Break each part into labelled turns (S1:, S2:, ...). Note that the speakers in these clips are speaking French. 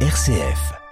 S1: RCF.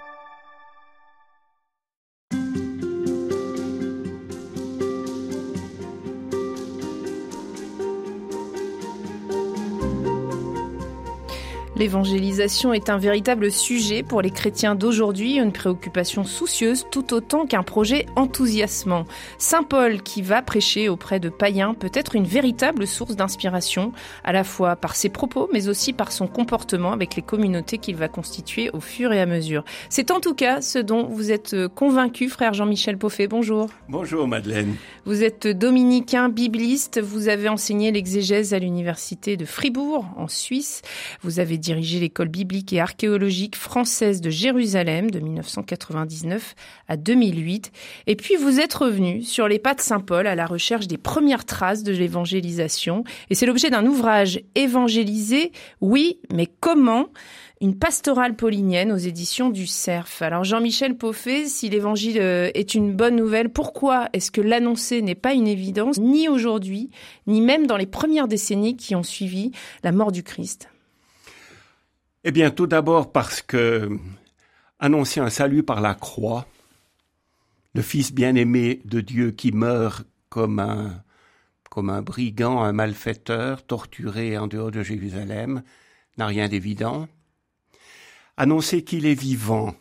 S2: L'évangélisation est un véritable sujet pour les chrétiens d'aujourd'hui, une préoccupation soucieuse tout autant qu'un projet enthousiasmant. Saint Paul, qui va prêcher auprès de païens, peut être une véritable source d'inspiration, à la fois par ses propos, mais aussi par son comportement avec les communautés qu'il va constituer au fur et à mesure. C'est en tout cas ce dont vous êtes convaincu, frère Jean-Michel Poffet. Bonjour.
S3: Bonjour Madeleine.
S2: Vous êtes dominicain, bibliste, vous avez enseigné l'exégèse à l'université de Fribourg, en Suisse. Vous avez dirigé l'école biblique et archéologique française de Jérusalem de 1999 à 2008. Et puis vous êtes revenu sur les pas de Saint Paul à la recherche des premières traces de l'évangélisation. Et c'est l'objet d'un ouvrage évangélisé, oui, mais comment? Une pastorale paulinienne aux éditions du Cerf. Alors Jean-Michel Poffet, si l'évangile euh, est une bonne nouvelle, pourquoi est-ce que l'annoncer n'est pas une évidence, ni aujourd'hui, ni même dans les premières décennies qui ont suivi la mort du Christ?
S3: Eh bien, tout d'abord parce que annoncer un salut par la croix, le Fils bien-aimé de Dieu qui meurt comme un, comme un brigand, un malfaiteur, torturé en dehors de Jérusalem, n'a rien d'évident. Annoncer qu'il est vivant,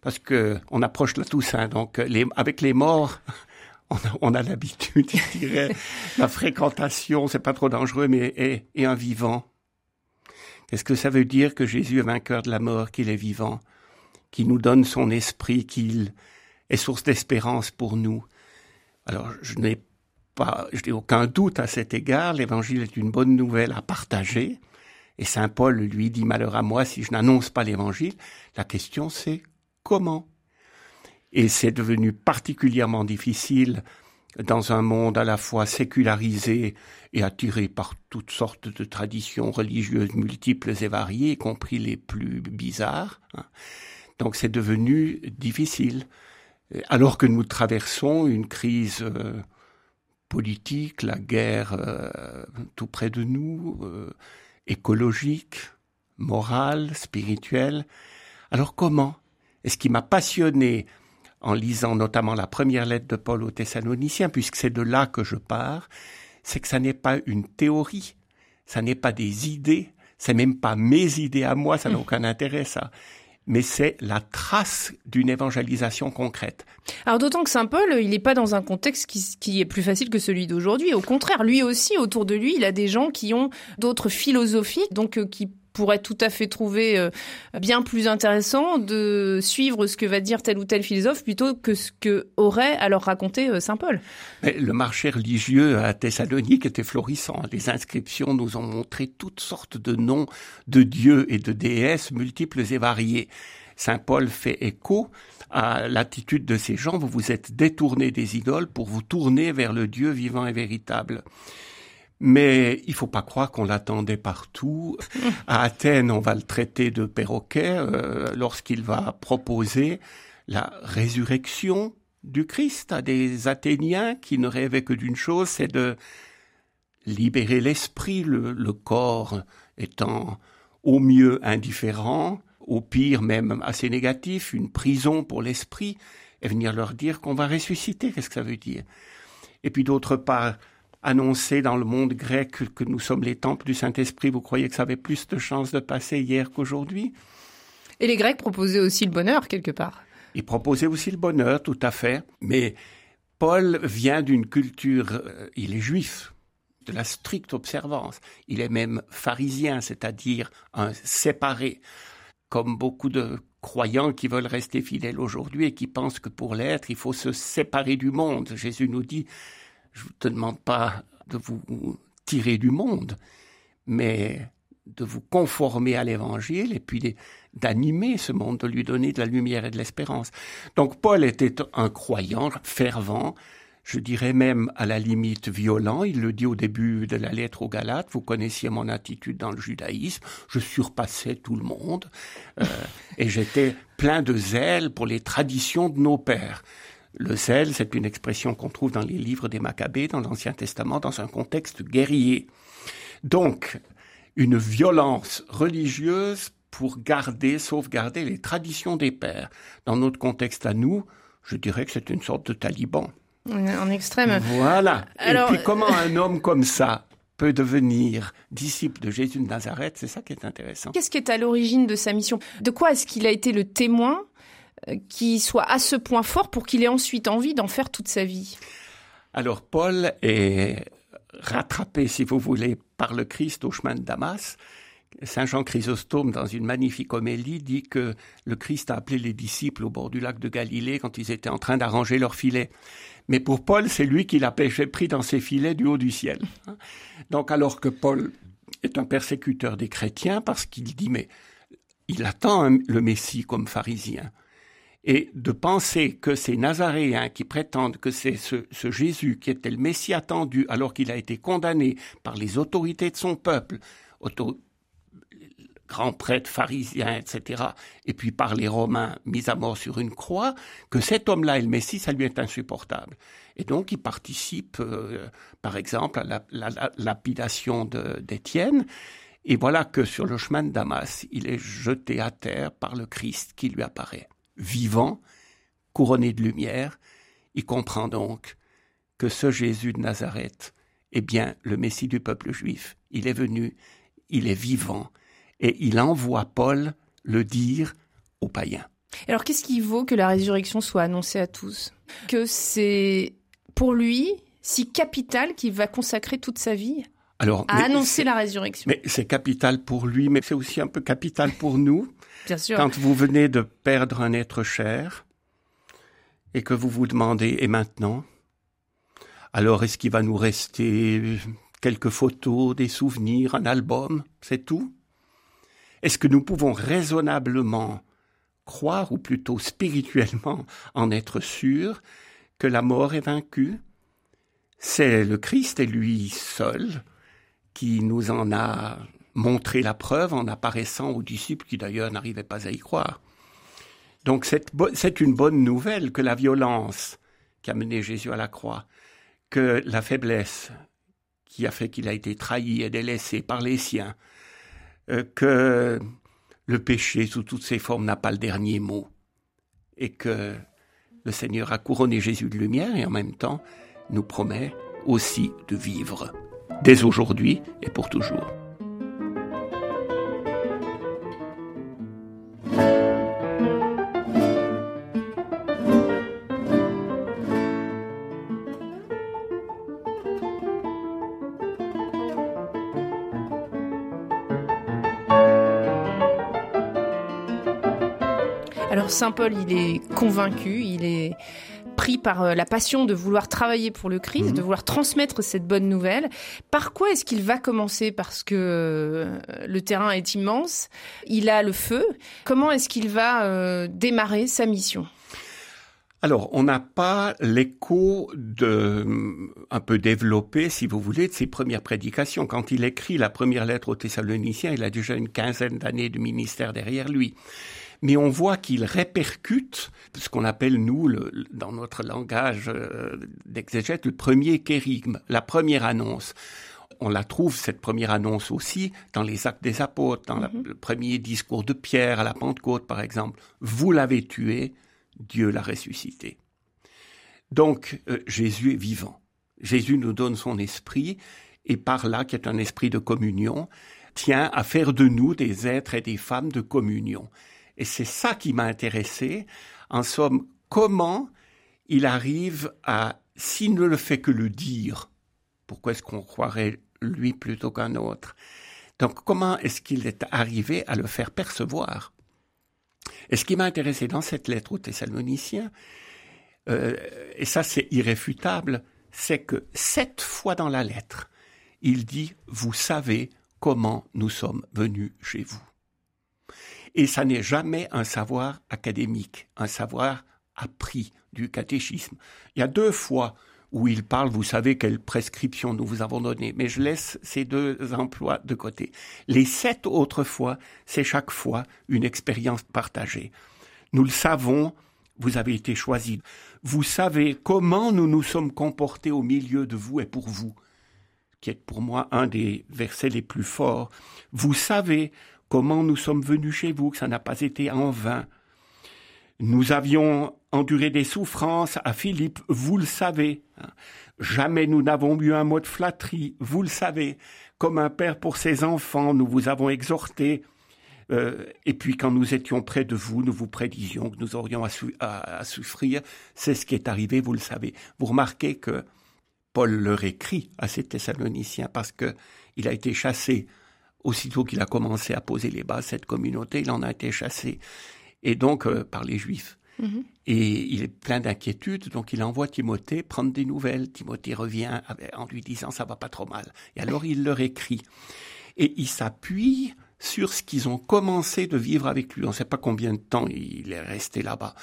S3: parce que on approche la Toussaint, donc avec les morts, on a, l'habitude, je dirais, la fréquentation, c'est pas trop dangereux, mais et un vivant. Est-ce que ça veut dire que Jésus est vainqueur de la mort, qu'il est vivant, qu'il nous donne son esprit, qu'il est source d'espérance pour nous? Alors, je n'ai pas, je n'ai aucun doute à cet égard. L'évangile est une bonne nouvelle à partager. Et Saint Paul lui dit malheur à moi si je n'annonce pas l'évangile. La question c'est comment? Et c'est devenu particulièrement difficile dans un monde à la fois sécularisé et attiré par toutes sortes de traditions religieuses multiples et variées, y compris les plus bizarres. Hein. Donc c'est devenu difficile. Alors que nous traversons une crise euh, politique, la guerre euh, tout près de nous, euh, écologique, morale, spirituelle. Alors comment? Et ce qui m'a passionné en lisant notamment la première lettre de Paul aux Thessaloniciens, puisque c'est de là que je pars, c'est que ça n'est pas une théorie, ça n'est pas des idées, c'est même pas mes idées à moi, ça n'a hmm. aucun intérêt ça. Mais c'est la trace d'une évangélisation concrète.
S2: Alors d'autant que Saint Paul, il n'est pas dans un contexte qui, qui, est plus facile que celui d'aujourd'hui. Au contraire, lui aussi, autour de lui, il a des gens qui ont d'autres philosophies, donc euh, qui pourrait tout à fait trouver euh, bien plus intéressant de suivre ce que va dire tel ou tel philosophe plutôt que ce que aurait à leur raconter euh, saint Paul.
S3: Mais le marché religieux à Thessalonique était florissant. Les inscriptions nous ont montré toutes sortes de noms de dieux et de déesses multiples et variés. Saint Paul fait écho à l'attitude de ces gens. Vous vous êtes détournés des idoles pour vous tourner vers le Dieu vivant et véritable. Mais il faut pas croire qu'on l'attendait partout. À Athènes, on va le traiter de perroquet euh, lorsqu'il va proposer la résurrection du Christ à des Athéniens qui ne rêvaient que d'une chose, c'est de libérer l'esprit, le, le, corps étant au mieux indifférent, au pire même assez négatif, une prison pour l'esprit, et venir leur dire qu'on va ressusciter, qu'est-ce que ça veut dire? Et puis d'autre part, annoncer dans le monde grec que nous sommes les temples du Saint-Esprit, vous croyez que ça avait plus de chances de passer hier qu'aujourd'hui?
S2: Et les Grecs proposaient aussi le bonheur quelque part.
S3: Ils proposaient aussi le bonheur, tout à fait. Mais Paul vient d'une culture, euh, il est juif, de la stricte observance. Il est même pharisien, c'est-à-dire un séparé, comme beaucoup de croyants qui veulent rester fidèles aujourd'hui et qui pensent que pour l'être, il faut se séparer du monde. Jésus nous dit, je ne te demande pas de vous tirer du monde, mais de vous conformer à l'évangile et puis d'animer ce monde, de lui donner de la lumière et de l'espérance. Donc Paul était un croyant fervent, je dirais même à la limite violent. Il le dit au début de la lettre aux Galates. Vous connaissiez mon attitude dans le judaïsme. Je surpassais tout le monde euh, et j'étais plein de zèle pour les traditions de nos pères. Le sel, c'est une expression qu'on trouve dans les livres des Maccabées, dans l'Ancien Testament, dans un contexte guerrier. Donc, une violence religieuse pour garder, sauvegarder les traditions des pères. Dans notre contexte à nous, je dirais que c'est une sorte de taliban.
S2: En extrême.
S3: Voilà. Et puis comment un homme comme ça peut devenir disciple de Jésus de Nazareth, c'est ça qui est intéressant.
S2: Qu'est-ce qui est à l'origine de sa mission? De quoi est-ce qu'il a été le témoin? euh, qui soit à ce point fort pour qu'il ait ensuite envie d'en faire toute sa vie
S3: Alors Paul est rattrapé, si vous voulez, par le Christ au chemin de Damas. Saint Jean Chrysostome, dans une magnifique homélie, dit que le Christ a appelé les disciples au bord du lac de Galilée quand ils étaient en train d'arranger leur filet. Mais pour Paul, c'est lui qui l'a pris dans ses filets du haut du ciel. Donc alors que Paul est un persécuteur des chrétiens parce qu'il dit mais il attend le Messie comme pharisien. Et de penser que ces Nazaréens qui prétendent que c'est ce, ce, Jésus qui était le Messie attendu alors qu'il a été condamné par les autorités de son peuple, grands prêtres pharisiens, etc., et puis par les Romains mis à mort sur une croix, que cet homme-là est le Messie, ça lui est insupportable. Et donc il participe, euh, par exemple, à la, lapidation d'Étienne, et voilà que sur le chemin de Damas, il est jeté à terre par le Christ qui lui apparaît. Vivant, couronné de lumière, il comprend donc que ce Jésus de Nazareth est bien le Messie du peuple juif. Il est venu, il est vivant, et il envoie Paul le dire aux païens.
S2: Alors qu'est-ce qui vaut que la résurrection soit annoncée à tous? Que c'est pour lui si capital qu'il va consacrer toute sa vie alors, à annoncer la résurrection?
S3: Mais c'est capital pour lui, mais c'est aussi un peu capital pour nous.
S2: Sûr.
S3: Quand vous venez de perdre un être cher et que vous vous demandez et maintenant? Alors est-ce qu'il va nous rester quelques photos, des souvenirs, un album, c'est tout? Est-ce que nous pouvons raisonnablement croire, ou plutôt spirituellement en être sûrs, que la mort est vaincue? C'est le Christ et lui seul qui nous en a montré la preuve en apparaissant aux disciples qui d'ailleurs n'arrivaient pas à y croire. Donc c'est une bonne nouvelle que la violence qui a mené Jésus à la croix, que la faiblesse qui a fait qu'il a été trahi et délaissé par les siens, euh, que le péché sous toutes ses formes n'a pas le dernier mot et que le Seigneur a couronné Jésus de lumière et en même temps nous promet aussi de vivre dès aujourd'hui et pour toujours.
S2: Saint Paul, il est convaincu, il est pris par euh, la passion de vouloir travailler pour le Christ, mhm. de vouloir transmettre cette bonne nouvelle. Par quoi est-ce qu'il va commencer? Parce que euh, le terrain est immense, il a le feu. Comment est-ce qu'il va euh, démarrer sa mission?
S3: Alors, on n'a pas l'écho de, un peu développé, si vous voulez, de ses premières prédications. Quand il écrit la première lettre aux Thessaloniciens, il a déjà une quinzaine d'années de ministère derrière lui mais on voit qu'il répercute ce qu'on appelle, nous, dans notre langage euh, d'exégète, le premier kérigme, la première annonce. On la trouve, cette première annonce aussi, dans les actes des apôtres, dans mhm. le premier discours de Pierre à la Pentecôte, par exemple. Vous l'avez tué, Dieu l'a ressuscité. Donc, euh, Jésus est vivant. Jésus nous donne son esprit, et par là, qui est un esprit de communion, tient à faire de nous des êtres et des femmes de communion. Et c'est ça qui m'a intéressé. En somme, comment il arrive à, s'il ne le fait que le dire, pourquoi est-ce qu'on croirait lui plutôt qu'un autre? Donc comment est-ce qu'il est arrivé à le faire percevoir? Et ce qui m'a intéressé dans cette lettre aux Thessaloniciens, euh, et ça c'est irréfutable, c'est que sept fois dans la lettre, il dit, vous savez comment nous sommes venus chez vous. Et ça n'est jamais un savoir académique, un savoir appris du catéchisme. Il y a deux fois où il parle, vous savez quelle prescription nous vous avons donnée, mais je laisse ces deux emplois de côté. Les sept autres fois, c'est chaque fois une expérience partagée. Nous le savons, vous avez été choisis. Vous savez comment nous nous sommes comportés au milieu de vous et pour vous, qui est pour moi un des versets les plus forts. Vous savez comment nous sommes venus chez vous, que ça n'a pas été en vain. Nous avions enduré des souffrances à Philippe, vous le savez. Jamais nous n'avons eu un mot de flatterie, vous le savez. Comme un père pour ses enfants, nous vous avons exhorté. Euh, et puis quand nous étions près de vous, nous vous prédisions que nous aurions à, souffrir. C'est ce qui est arrivé, vous le savez. Vous remarquez que Paul leur écrit à ces Thessaloniciens parce que il a été chassé aussitôt qu'il a commencé à poser les bases cette communauté, il en a été chassé et donc euh, par les Juifs. Mhm. Et il est plein d'inquiétude, donc il envoie Timothée prendre des nouvelles. Timothée revient en lui disant ça va pas trop mal. Et alors il leur écrit. Et il s'appuie sur ce qu'ils ont commencé de vivre avec lui. On ne sait pas combien de temps il est resté là-bas.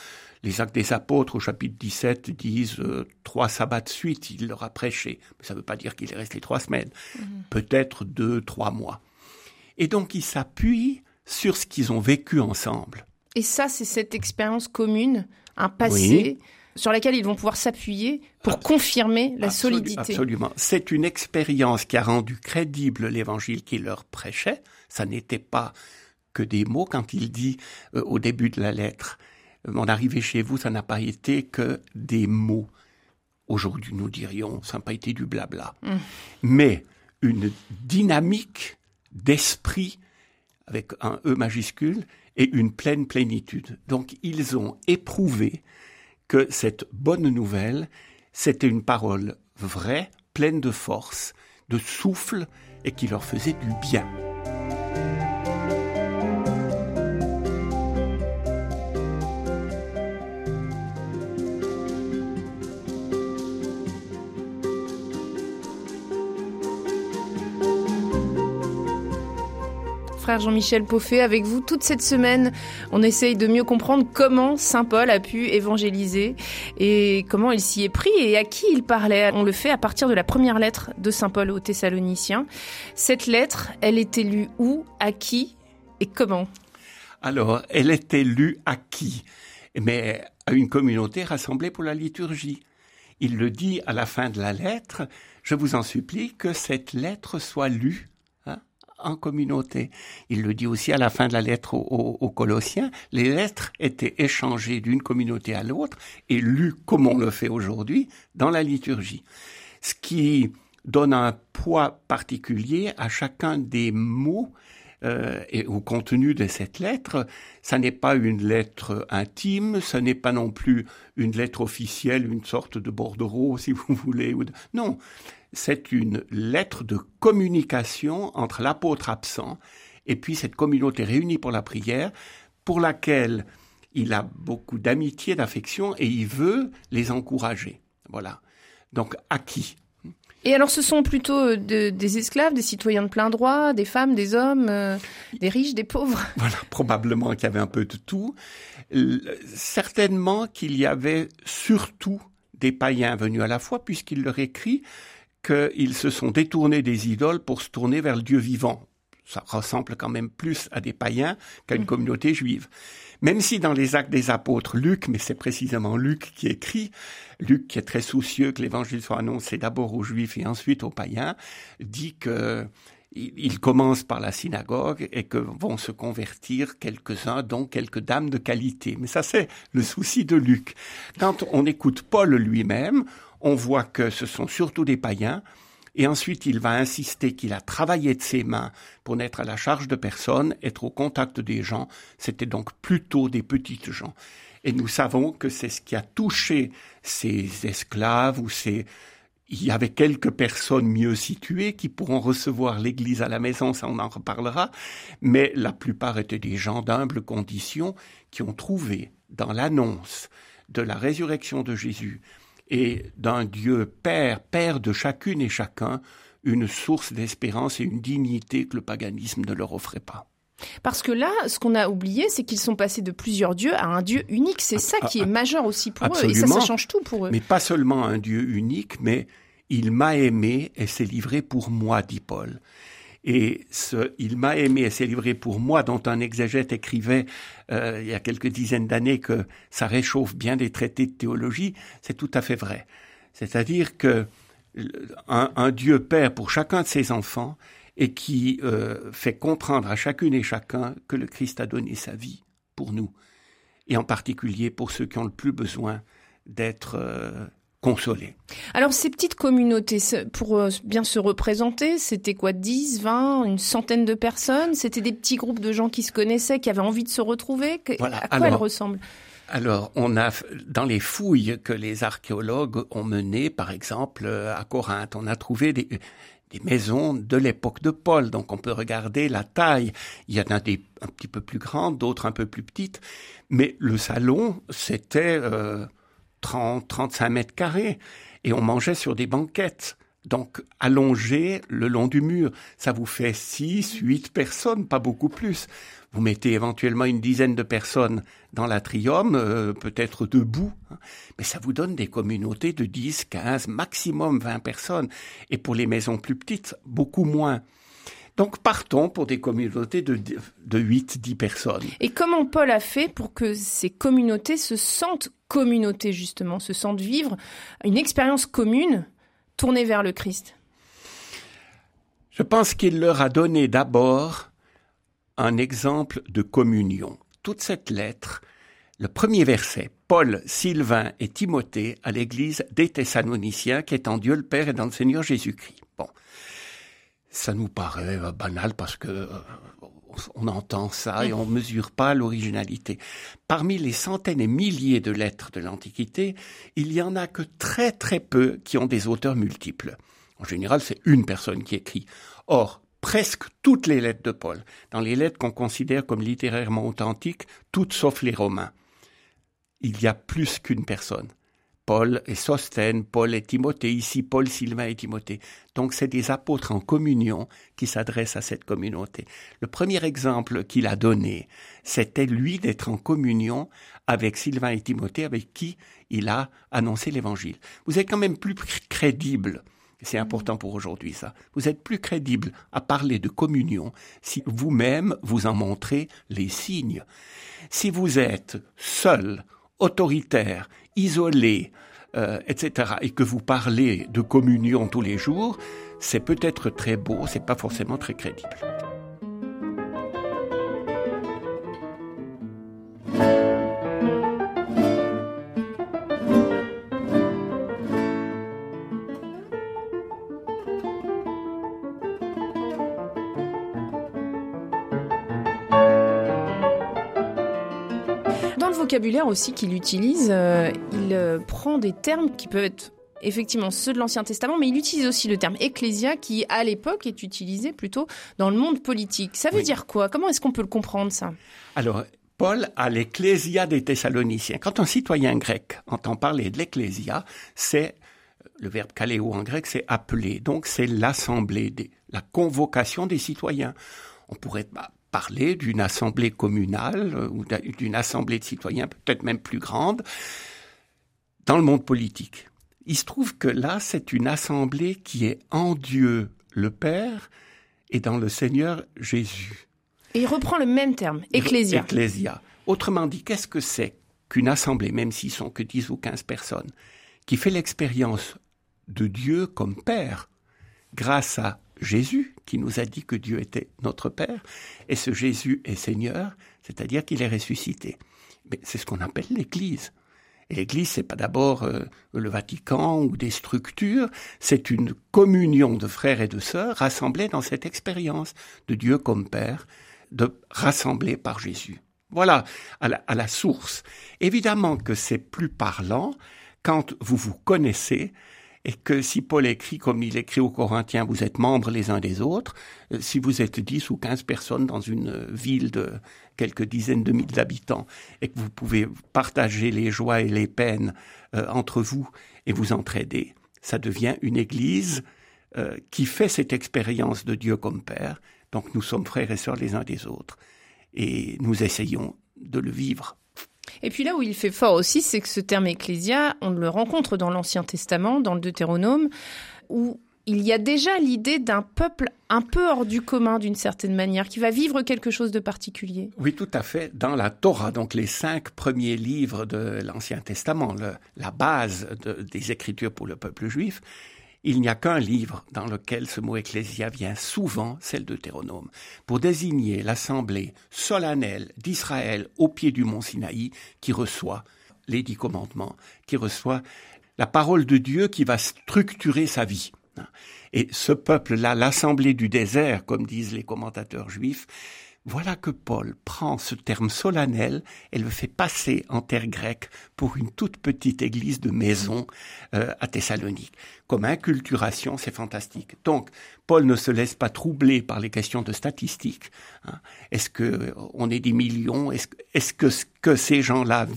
S3: Les actes des apôtres au chapitre 17 disent euh, trois sabbats de suite, il leur a prêché. Mais ça ne veut pas dire qu'il est resté trois semaines. Mhm. Peut-être deux, trois mois. Et donc il s'appuie sur ce qu'ils ont vécu ensemble.
S2: Et ça, c'est cette expérience commune, un passé sur laquelle ils vont pouvoir s'appuyer pour confirmer la solidité.
S3: Absolument. C'est une expérience qui a rendu crédible l'évangile qu'il leur prêchait. Ça n'était pas que des mots quand il dit euh, au début de la lettre, mon arrivée chez vous, ça n'a pas été que des mots. Aujourd'hui, nous dirions, ça n'a pas été du blabla. Mmh. Mais une dynamique d'esprit avec un E majuscule et une pleine plénitude. Donc ils ont éprouvé que cette bonne nouvelle, c'était une parole vraie, pleine de force, de souffle, et qui leur faisait du bien.
S2: Jean-Michel Poffet, avec vous toute cette semaine. On essaye de mieux comprendre comment Saint Paul a pu évangéliser et comment il s'y est pris et à qui il parlait. On le fait à partir de la première lettre de Saint Paul aux Thessaloniciens. Cette lettre, elle était lue où, à qui et comment?
S3: Alors, elle était lue à qui? Mais à une communauté rassemblée pour la liturgie. Il le dit à la fin de la lettre, je vous en supplie que cette lettre soit lue en communauté. Il le dit aussi à la fin de la lettre aux, Colossiens, les lettres étaient échangées d'une communauté à l'autre et lues comme on le fait aujourd'hui dans la liturgie. Ce qui donne un poids particulier à chacun des mots euh, et au contenu de cette lettre. Ça n'est pas une lettre intime, ce n'est pas non plus une lettre officielle, une sorte de bordereau, si vous voulez. Non, c'est une lettre de communication entre l'apôtre absent et puis cette communauté réunie pour la prière, pour laquelle il a beaucoup d'amitié, d'affection et il veut les encourager. Voilà. Donc à qui?
S2: Et alors, ce sont plutôt euh, des esclaves, des citoyens de plein droit, des femmes, des hommes, euh, des riches, des pauvres?
S3: Voilà, probablement qu'il y avait un peu de tout. Certainement qu'il y avait surtout des païens venus à la foi, puisqu'il leur écrit qu'ils se sont détournés des idoles pour se tourner vers le Dieu vivant. Ça ressemble quand même plus à des païens qu'à une mm. communauté juive. Même si dans les actes des apôtres, Luc, mais c'est précisément Luc qui écrit, Luc qui est très soucieux que l'évangile soit annoncé d'abord aux juifs et ensuite aux païens, dit que il commence par la synagogue et que vont se convertir quelques-uns, dont quelques dames de qualité. Mais ça, c'est le souci de Luc. Quand on écoute Paul lui-même, on voit que ce sont surtout des païens, et ensuite il va insister qu'il a travaillé de ses mains pour n'être à la charge de personne, être au contact des gens, c'était donc plutôt des petites gens. Et nous savons que c'est ce qui a touché ces esclaves ou ces... Il y avait quelques personnes mieux situées qui pourront recevoir l'Église à la maison, ça on en reparlera, mais la plupart étaient des gens d'humble condition qui ont trouvé dans l'annonce de la résurrection de Jésus et d'un Dieu Père, Père de chacune et chacun, une source d'espérance et une dignité que le paganisme ne leur offrait pas.
S2: Parce que là, ce qu'on a oublié, c'est qu'ils sont passés de plusieurs dieux à un Dieu unique. C'est ça qui est majeur aussi pour eux. Et ça, ça change tout pour eux.
S3: Mais pas seulement un Dieu unique, mais il m'a aimé et s'est livré pour moi, dit Paul. Et ce Il m'a aimé et s'est livré pour moi, dont un exégète écrivait euh, il y a quelques dizaines d'années que ça réchauffe bien des traités de théologie, c'est tout à fait vrai. C'est-à-dire que un, Dieu Père pour chacun de ses enfants et qui euh, fait comprendre à chacune et chacun que le Christ a donné sa vie pour nous, et en particulier pour ceux qui ont le plus besoin d'être euh, consolés.
S2: Alors ces petites communautés, pour euh, bien se représenter, c'était quoi 10, 20, une centaine de personnes? C'était des petits groupes de gens qui se connaissaient, qui avaient envie de se retrouver? Voilà. À quoi elles ressemblent?
S3: alors, on a dans les fouilles que les archéologues ont menées, par exemple à Corinthe, on a trouvé des, des maisons de l'époque de Paul. Donc on peut regarder la taille. Il y en a des un petit peu plus grandes, d'autres un peu plus petites. Mais le salon, c'était euh, 30, 35 mètres carrés. Et on mangeait sur des banquettes. Donc allongé le long du mur, ça vous fait 6, 8 personnes, pas beaucoup plus. Vous mettez éventuellement une dizaine de personnes dans l'atrium, euh, peut-être debout, hein. mais ça vous donne des communautés de 10, 15, maximum 20 personnes. Et pour les maisons plus petites, beaucoup moins. Donc partons pour des communautés de, de 8, 10 personnes.
S2: Et comment Paul a fait pour que ces communautés se sentent communautés, justement, se sentent vivre une expérience commune tournée vers le Christ?
S3: Je pense qu'il leur a donné d'abord un exemple de communion. Toute cette lettre, le premier verset, Paul, Sylvain et Timothée à l'église des Thessaloniciens qui est en Dieu le Père et dans le Seigneur Jésus-Christ. Ça nous paraît euh, banal parce que euh, on entend ça et on ne mesure pas l'originalité. Parmi les centaines et milliers de lettres de l'Antiquité, il y en a que très très peu qui ont des auteurs multiples. En général, c'est une personne qui écrit. Or, presque toutes les lettres de Paul, dans les lettres qu'on considère comme littérairement authentiques, toutes sauf les Romains. Il y a plus qu'une personne. Paul et Sosthène, Paul et Timothée, ici Paul, Sylvain et Timothée. Donc c'est des apôtres en communion qui s'adressent à cette communauté. Le premier exemple qu'il a donné, c'était lui d'être en communion avec Sylvain et Timothée, avec qui il a annoncé l'évangile. Vous êtes quand même plus crédible c'est important pour aujourd'hui ça. Vous êtes plus crédible à parler de communion si vous-même vous en montrez les signes. Si vous êtes seul, autoritaire, isolé, euh, etc., et que vous parlez de communion tous les jours, c'est peut-être très beau, c'est pas forcément très crédible.
S2: Vocabulaire aussi qu'il utilise, euh, il euh, prend des termes qui peuvent être effectivement ceux de l'Ancien Testament, mais il utilise aussi le terme ecclésia qui, à l'époque, est utilisé plutôt dans le monde politique. Ça veut dire quoi? Comment est-ce qu'on peut le comprendre, ça?
S3: Alors, Paul a l'ecclésia des Thessaloniciens. Quand un citoyen grec entend parler de l'ecclésia, c'est le verbe kaléo en grec, c'est appeler. Donc, c'est l'assemblée, la convocation des citoyens. On pourrait bah, parler d'une assemblée communale euh, ou d'une assemblée de citoyens peut-être même plus grande dans le monde politique. Il se trouve que là, c'est une assemblée qui est en Dieu le Père et dans le Seigneur Jésus.
S2: Et il reprend le même terme, ecclésia.
S3: Ecclésia. Autrement dit, qu'est-ce que c'est qu'une assemblée, même s'ils sont que 10 ou 15 personnes, qui fait l'expérience de Dieu comme Père grâce à Jésus? Qui nous a dit que Dieu était notre Père, et ce Jésus est Seigneur, c'est-à-dire qu'il est ressuscité. Mais c'est ce qu'on appelle l'Église. Et l'Église, c'est pas d'abord euh, le Vatican ou des structures, c'est une communion de frères et de sœurs rassemblés dans cette expérience de Dieu comme Père, de rassembler par Jésus. Voilà, à la source. Évidemment que c'est plus parlant quand vous vous connaissez et que si Paul écrit comme il écrit aux Corinthiens, vous êtes membres les uns des autres, euh, si vous êtes dix ou quinze personnes dans une ville de quelques dizaines de milliers d'habitants et que vous pouvez partager les joies et les peines euh, entre vous et vous entraider, ça devient une église euh, qui fait cette expérience de Dieu comme Père. Donc nous sommes frères et sœurs les uns des autres et nous essayons de le vivre.
S2: Et puis là où il fait fort aussi, c'est que ce terme ecclésia, on le rencontre dans l'Ancien Testament, dans le Deutéronome, où il y a déjà l'idée d'un peuple un peu hors du commun d'une certaine manière, qui va vivre quelque chose de particulier.
S3: Oui, tout à fait. Dans la Torah, donc les cinq premiers livres de l'Ancien Testament, la base des Écritures pour le peuple juif, il n'y a qu'un livre dans lequel ce mot ecclésia vient souvent, c'est le Deutéronome, pour désigner l'assemblée solennelle d'Israël au pied du mont Sinaï qui reçoit les dix commandements, qui reçoit la parole de Dieu qui va structurer sa vie. Et ce peuple-là, l'assemblée du désert, comme disent les commentateurs juifs, voilà que Paul prend ce terme solennel et le fait passer en terre grecque pour une toute petite église de maison euh, à Thessalonique. Comme inculturation, c'est fantastique. Donc, Paul ne se laisse pas troubler par les questions de statistiques. Hein. Est-ce que on est des millions? Est-ce que ce que ces gens-là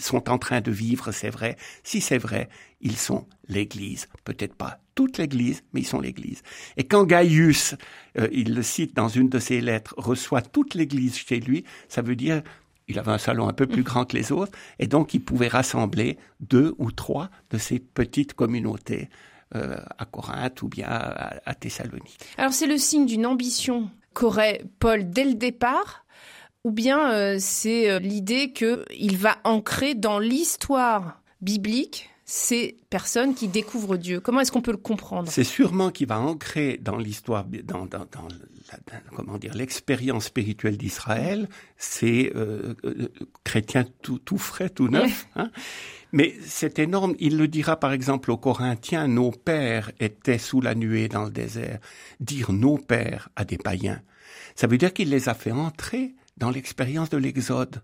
S3: sont en train de vivre, c'est vrai. Si c'est vrai, ils sont l'Église. Peut-être pas toute l'Église, mais ils sont l'Église. Et quand Gaius, euh, il le cite dans une de ses lettres, reçoit toute l'Église chez lui, ça veut dire il avait un salon un peu plus grand que les autres, et donc il pouvait rassembler deux ou trois de ces petites communautés euh, à Corinthe ou bien à, Thessalonique.
S2: Alors c'est le signe d'une ambition qu'aurait Paul dès le départ ou bien euh, c'est l'idée qu'il va ancrer dans l'histoire biblique ces personnes qui découvrent Dieu Comment est-ce qu'on peut le comprendre?
S3: C'est sûrement qu'il va ancrer dans l'histoire, dans, dans, dans comment dire, l'expérience spirituelle d'Israël, c'est euh, euh, chrétien tout, tout, frais, tout neuf. Hein Mais c'est énorme. Il le dira par exemple aux Corinthiens, nos pères étaient sous la nuée dans le désert. Dire nos pères à des païens, ça veut dire qu'il les a fait entrer dans l'expérience de l'Exode.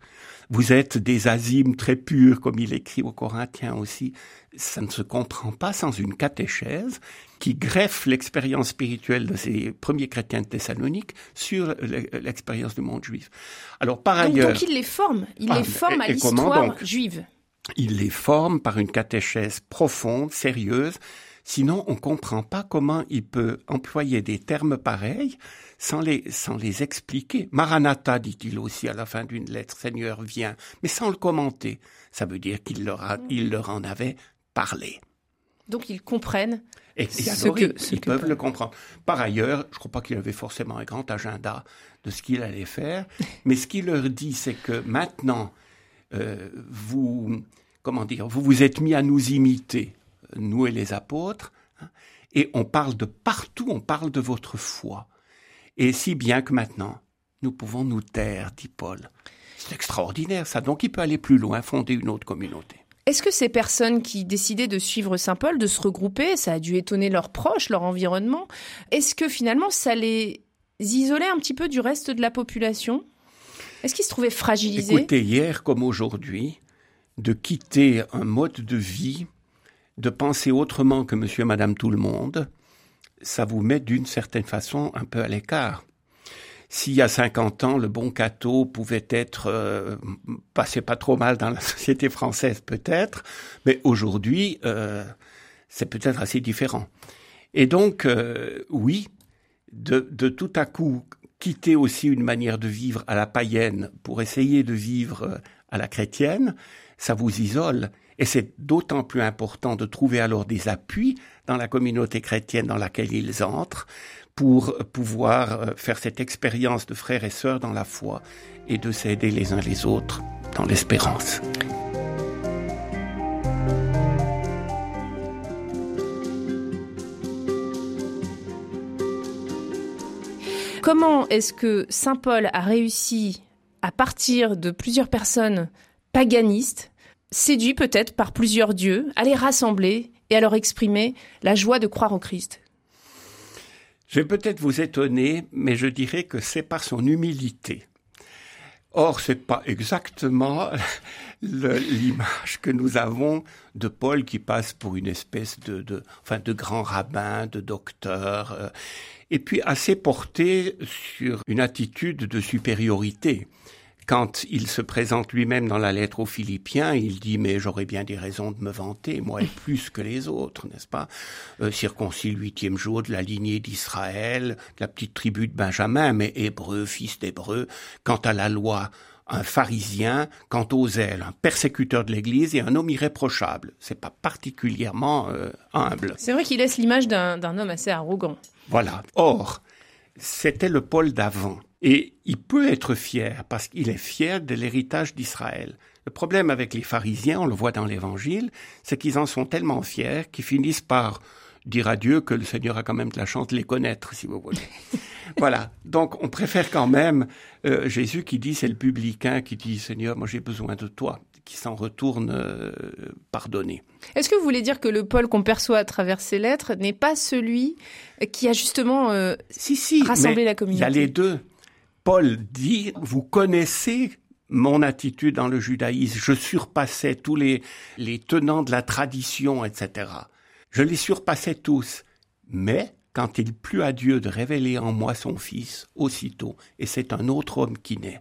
S3: Vous êtes des azimes très purs, comme il écrit aux Corinthiens aussi. Ça ne se comprend pas sans une catéchèse qui greffe l'expérience spirituelle de ces premiers chrétiens de Thessalonique sur l'expérience du monde juif.
S2: Alors par ailleurs, donc il les forme, il les ah, forme à l'histoire juive.
S3: Il les forme par une catéchèse profonde, sérieuse. Sinon, on ne comprend pas comment il peut employer des termes pareils sans les, sans les expliquer. Maranatha, dit-il aussi à la fin d'une lettre, Seigneur, viens, mais sans le commenter. Ça veut dire qu'il leur, a, il leur en avait parlé.
S2: Donc ils comprennent
S3: et, ce que, ils, peuvent le comprendre. Par ailleurs, je ne crois pas qu'il avait forcément un grand agenda de ce qu'il allait faire, mais ce qu'il leur dit, c'est que maintenant, euh, vous, comment dire, vous vous êtes mis à nous imiter, nous et les apôtres, hein, et on parle de partout, on parle de votre foi. Et si bien que maintenant, nous pouvons nous taire, dit Paul. C'est extraordinaire ça, donc il peut aller plus loin, fonder une autre communauté.
S2: Est-ce que ces personnes qui décidaient de suivre Saint Paul, de se regrouper, ça a dû étonner leurs proches, leur environnement, est-ce que finalement ça les isolait un petit peu du reste de la population? Est-ce qu'ils se trouvaient fragilisés?
S3: Écoutez, hier comme aujourd'hui, de quitter un mode de vie, de penser autrement que monsieur et madame tout le monde, ça vous met d'une certaine façon un peu à l'écart. S'il y a 50 ans, le bon Cato pouvait être euh, passé pas trop mal dans la société française peut-être, mais aujourd'hui, euh, c'est peut-être assez différent. Et donc, euh, oui, de, de tout à coup quitter aussi une manière de vivre à la païenne pour essayer de vivre à la chrétienne, ça vous isole. Et c'est d'autant plus important de trouver alors des appuis dans la communauté chrétienne dans laquelle ils entrent pour pouvoir euh, faire cette expérience de frères et sœurs dans la foi et de s'aider les uns les autres dans l'espérance.
S2: Comment est-ce que Saint Paul a réussi, à partir de plusieurs personnes paganistes, séduit peut-être par plusieurs dieux, à les rassembler et à leur exprimer la joie de croire au Christ.
S3: Je vais peut-être vous étonner, mais je dirais que c'est par son humilité. Or, c'est pas exactement l'image que nous avons de Paul qui passe pour une espèce de, de enfin, de grand rabbin, de docteur, euh, et puis assez porté sur une attitude de supériorité quand il se présente lui-même dans la lettre aux Philippiens, il dit mais j'aurais bien des raisons de me vanter, moi et plus que les autres, n'est-ce pas? Euh, Circoncis le huitième jour de la lignée d'Israël, de la petite tribu de Benjamin, mais hébreu, fils d'hébreu. Quant à la loi, un pharisien, quant aux ailes, un persécuteur de l'Église et un homme irréprochable. C'est pas particulièrement euh, humble.
S2: C'est vrai qu'il laisse l'image d'un homme assez arrogant.
S3: Voilà. Or, c'était le Paul d'avant. Et il peut être fier parce qu'il est fier de l'héritage d'Israël. Le problème avec les pharisiens, on le voit dans l'Évangile, c'est qu'ils en sont tellement fiers qu'ils finissent par dire à Dieu que le Seigneur a quand même de la chance de les connaître, si vous voulez. voilà. Donc, on préfère quand même euh, Jésus qui dit, c'est le publicain qui dit, Seigneur, moi j'ai besoin de toi, qui s'en retourne euh, pardonner.
S2: Est-ce que vous voulez dire que le Paul qu'on perçoit à travers ces lettres n'est pas celui qui a justement euh, si, si, rassemblé la communauté?
S3: Il y a les deux. Paul dit, vous connaissez mon attitude dans le judaïsme, je surpassais tous les, tenants de la tradition, etc. Je les surpassais tous. Mais quand il plut à Dieu de révéler en moi son Fils, aussitôt, et c'est un autre homme qui naît.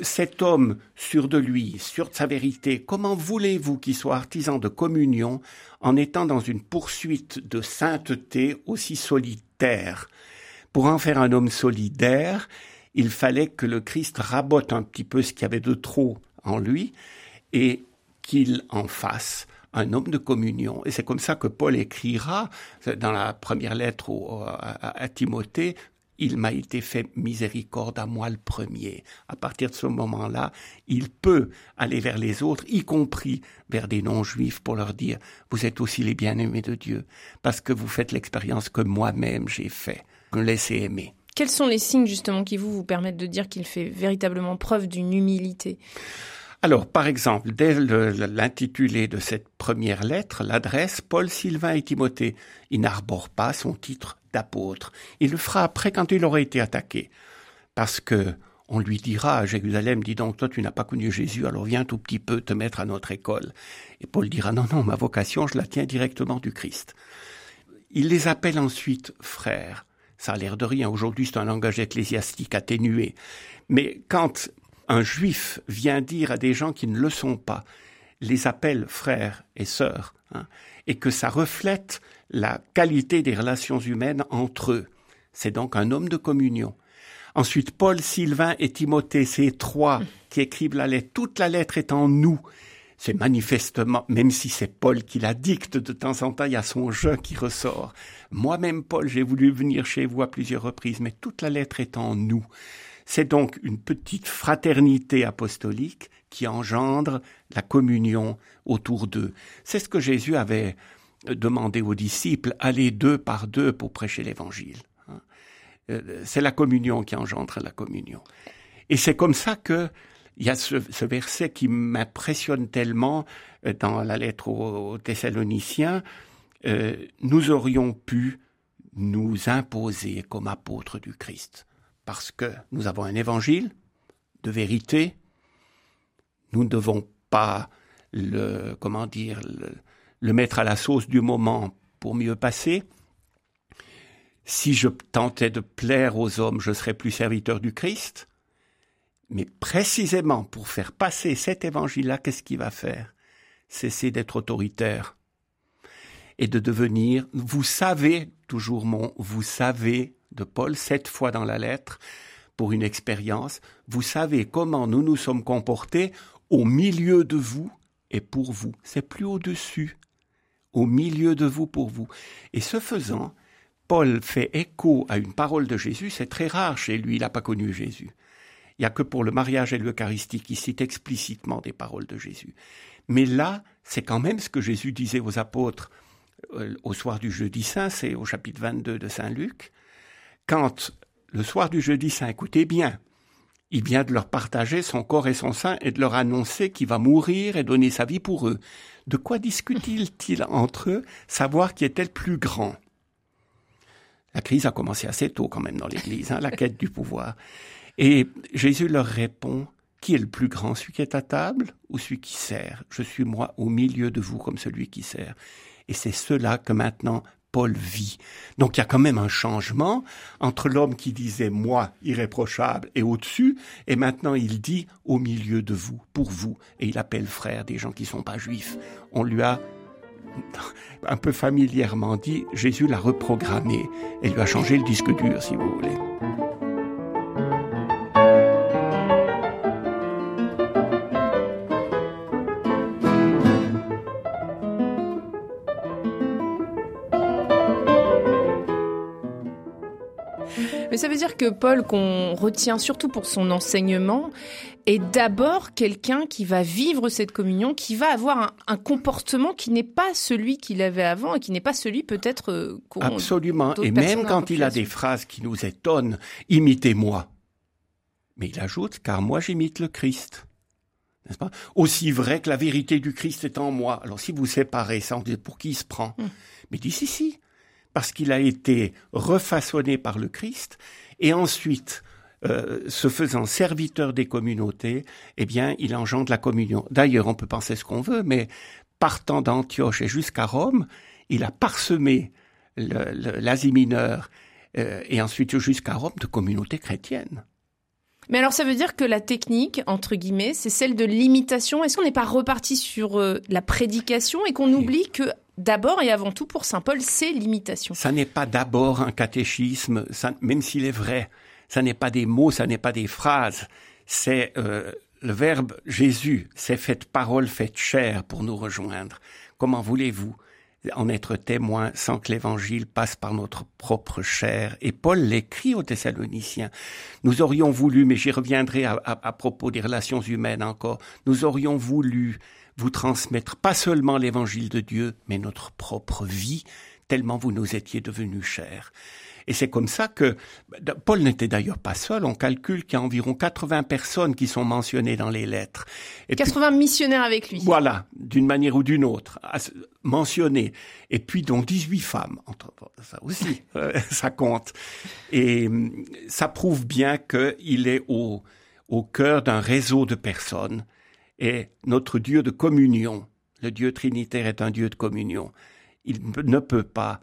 S3: Cet homme, sûr de lui, sûr de sa vérité, comment voulez-vous qu'il soit artisan de communion en étant dans une poursuite de sainteté aussi solitaire? Pour en faire un homme solidaire, il fallait que le Christ rabote un petit peu ce qu'il y avait de trop en lui et qu'il en fasse un homme de communion. Et c'est comme ça que Paul écrira dans la première lettre à, Timothée, il m'a été fait miséricorde à moi le premier. À partir de ce moment-là, il peut aller vers les autres, y compris vers des non-juifs, pour leur dire, vous êtes aussi les bien-aimés de Dieu, parce que vous faites l'expérience que moi-même j'ai fait. Me laissez aimer.
S2: Quels sont les signes justement qui vous vous permettent de dire qu'il fait véritablement preuve d'une humilité?
S3: Alors, par exemple, dès l'intitulé de cette première lettre, l'adresse Paul, Sylvain et Timothée, il n'arbore pas son titre d'apôtre. Il le fera après quand il aura été attaqué. Parce que on lui dira à Jérusalem, dis donc, toi tu n'as pas connu Jésus, alors viens tout petit peu te mettre à notre école. Et Paul dira, non, non, ma vocation, je la tiens directement du Christ. Il les appelle ensuite frères. Ça a l'air de rien. Aujourd'hui, c'est un langage ecclésiastique atténué. Mais quand un juif vient dire à des gens qui ne le sont pas, les appelle frères et sœurs, hein, et que ça reflète la qualité des relations humaines entre eux. C'est donc un homme de communion. Ensuite, Paul, Sylvain et Timothée, ces trois qui écrivent la lettre, toute la lettre est en nous. C'est manifestement, même si c'est Paul qui la dicte de temps en temps, il y a son jeu qui ressort. Moi-même, Paul, j'ai voulu venir chez vous à plusieurs reprises, mais toute la lettre est en nous. C'est donc une petite fraternité apostolique qui engendre la communion autour d'eux. C'est ce que Jésus avait demandé aux disciples, allez deux par deux pour prêcher l'évangile. Hein. Euh, c'est la communion qui engendre la communion. Et c'est comme ça que il y a ce, verset qui m'impressionne tellement euh, dans la lettre aux, Thessaloniciens. Euh, nous aurions pu nous imposer comme apôtres du Christ parce que nous avons un évangile de vérité. Nous ne devons pas le, comment dire, le, mettre à la sauce du moment pour mieux passer. Si je tentais de plaire aux hommes, je serais plus serviteur du Christ. Mais précisément pour faire passer cet évangile-là, qu'est-ce qu'il va faire? Cesser d'être autoritaire et de devenir, vous savez, toujours mon, vous savez de Paul, sept fois dans la lettre, pour une expérience. Vous savez comment nous nous sommes comportés au milieu de vous et pour vous. C'est plus au-dessus. Au milieu de vous pour vous. Et ce faisant, Paul fait écho à une parole de Jésus. C'est très rare chez lui, il n'a pas connu Jésus. Il n'y a que pour le mariage et l'Eucharistie qui cite explicitement des paroles de Jésus. Mais là, c'est quand même ce que Jésus disait aux apôtres euh, au soir du jeudi saint, c'est au chapitre 22 de Saint Luc quand le soir du jeudi saint, écoutez bien, il vient de leur partager son corps et son sein et de leur annoncer qu'il va mourir et donner sa vie pour eux. De quoi discute-t-il entre eux Savoir qui est-elle plus grand? La crise a commencé assez tôt quand même dans l'Église, hein, la quête du pouvoir. Et Jésus leur répond, qui est le plus grand, celui qui est à table ou celui qui sert? Je suis moi au milieu de vous comme celui qui sert. Et c'est cela que maintenant Paul vit. Donc il y a quand même un changement entre l'homme qui disait moi irréprochable et au-dessus, et maintenant il dit au milieu de vous, pour vous, et il appelle frère des gens qui ne sont pas juifs. On lui a un peu familièrement dit, Jésus l'a reprogrammé et lui a changé le disque dur, si vous voulez.
S2: Veut dire que Paul, qu'on retient surtout pour son enseignement, est d'abord quelqu'un qui va vivre cette communion, qui va avoir un, comportement qui n'est pas celui qu'il avait avant et qui n'est pas celui peut-être euh,
S3: Absolument. Et même quand il a des phrases qui nous étonnent, imitez-moi. Mais il ajoute, car moi j'imite le Christ. N'est-ce pas? Aussi vrai que la vérité du Christ est en moi. Alors si vous séparez ça, on dit pour qui il se prend? Hmm. Mais dit si, si. Parce qu'il a été refaçonné par le Christ et ensuite euh, se faisant serviteur des communautés, eh bien, il engendre la communion. D'ailleurs, on peut penser ce qu'on veut, mais partant d'Antioche et jusqu'à Rome, il a parsemé l'Asie mineure euh, et ensuite jusqu'à Rome de communautés chrétiennes.
S2: Mais alors ça veut dire que la technique, entre guillemets, c'est celle de l'imitation. Est-ce qu'on n'est pas reparti sur euh, la prédication et qu'on oublie que d'abord et avant tout pour Saint Paul, c'est l'imitation?
S3: Ça n'est pas d'abord un catéchisme, même s'il est vrai. Ça n'est pas des mots, ça n'est pas des phrases. C'est euh, le verbe Jésus, c'est fait parole, fait chair pour nous rejoindre. Comment voulez-vous en être témoin sans que l'évangile passe par notre propre chair. Et Paul l'écrit aux Thessaloniciens. Nous aurions voulu, mais j'y reviendrai à, à, propos des relations humaines encore, nous aurions voulu vous transmettre pas seulement l'évangile de Dieu, mais notre propre vie, tellement vous nous étiez devenus chers. Et c'est comme ça que Paul n'était d'ailleurs pas seul. On calcule qu'il y a environ 80 personnes qui sont mentionnées dans les lettres.
S2: Et 80 missionnaires avec lui.
S3: Voilà, d'une manière ou d'une autre, mentionnées. Et puis donc 18 femmes. Ça aussi, euh, ça compte. Et hum, ça prouve bien qu'il est au, au cœur d'un réseau de personnes. Et notre Dieu de communion, le Dieu trinitaire est un Dieu de communion. Il ne peut pas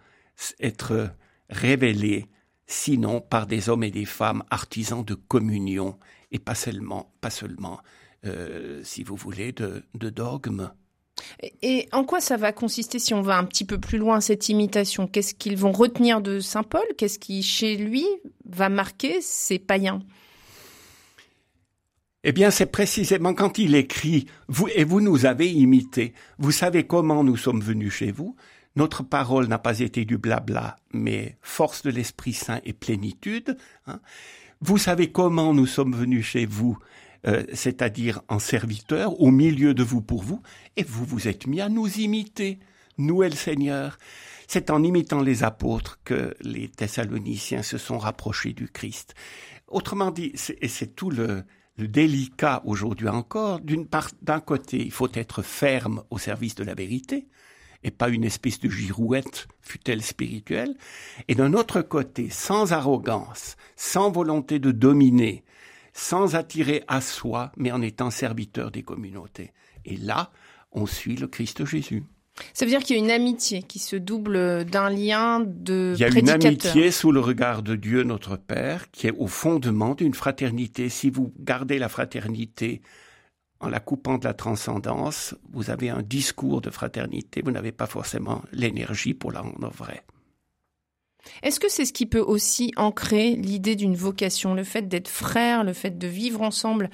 S3: être révélé sinon par des hommes et des femmes artisans de communion et pas seulement, pas seulement euh, si vous voulez, de, de dogmes.
S2: Et en quoi ça va consister si on va un petit peu plus loin cette imitation? Qu'est-ce qu'ils vont retenir de Saint Paul? Qu'est-ce qui, chez lui, va marquer ces païens?
S3: Eh bien, c'est précisément quand il écrit vous et vous nous avez imités. Vous savez comment nous sommes venus chez vous. Notre parole n'a pas été du blabla, mais force de l'Esprit Saint et plénitude. Hein. Vous savez comment nous sommes venus chez vous, euh, c'est-à-dire en serviteurs, au milieu de vous pour vous, et vous vous êtes mis à nous imiter, nous et le Seigneur. C'est en imitant les apôtres que les Thessaloniciens se sont rapprochés du Christ. Autrement dit, et c'est tout le, le délicat aujourd'hui encore, d'une part, d'un côté, il faut être ferme au service de la vérité, et pas une espèce de girouette, fut-elle spirituelle, et d'un autre côté, sans arrogance, sans volonté de dominer, sans attirer à soi, mais en étant serviteur des communautés. Et là, on suit le Christ Jésus.
S2: Ça veut dire qu'il y a une amitié qui se double d'un lien de
S3: Il y a une amitié sous le regard de Dieu notre Père qui est au fondement d'une fraternité. Si vous gardez la fraternité en la coupant de la transcendance, vous avez un discours de fraternité, vous n'avez pas forcément l'énergie pour la rendre vraie.
S2: Est-ce que c'est ce qui peut aussi ancrer l'idée d'une vocation, le fait d'être frère, le fait de vivre ensemble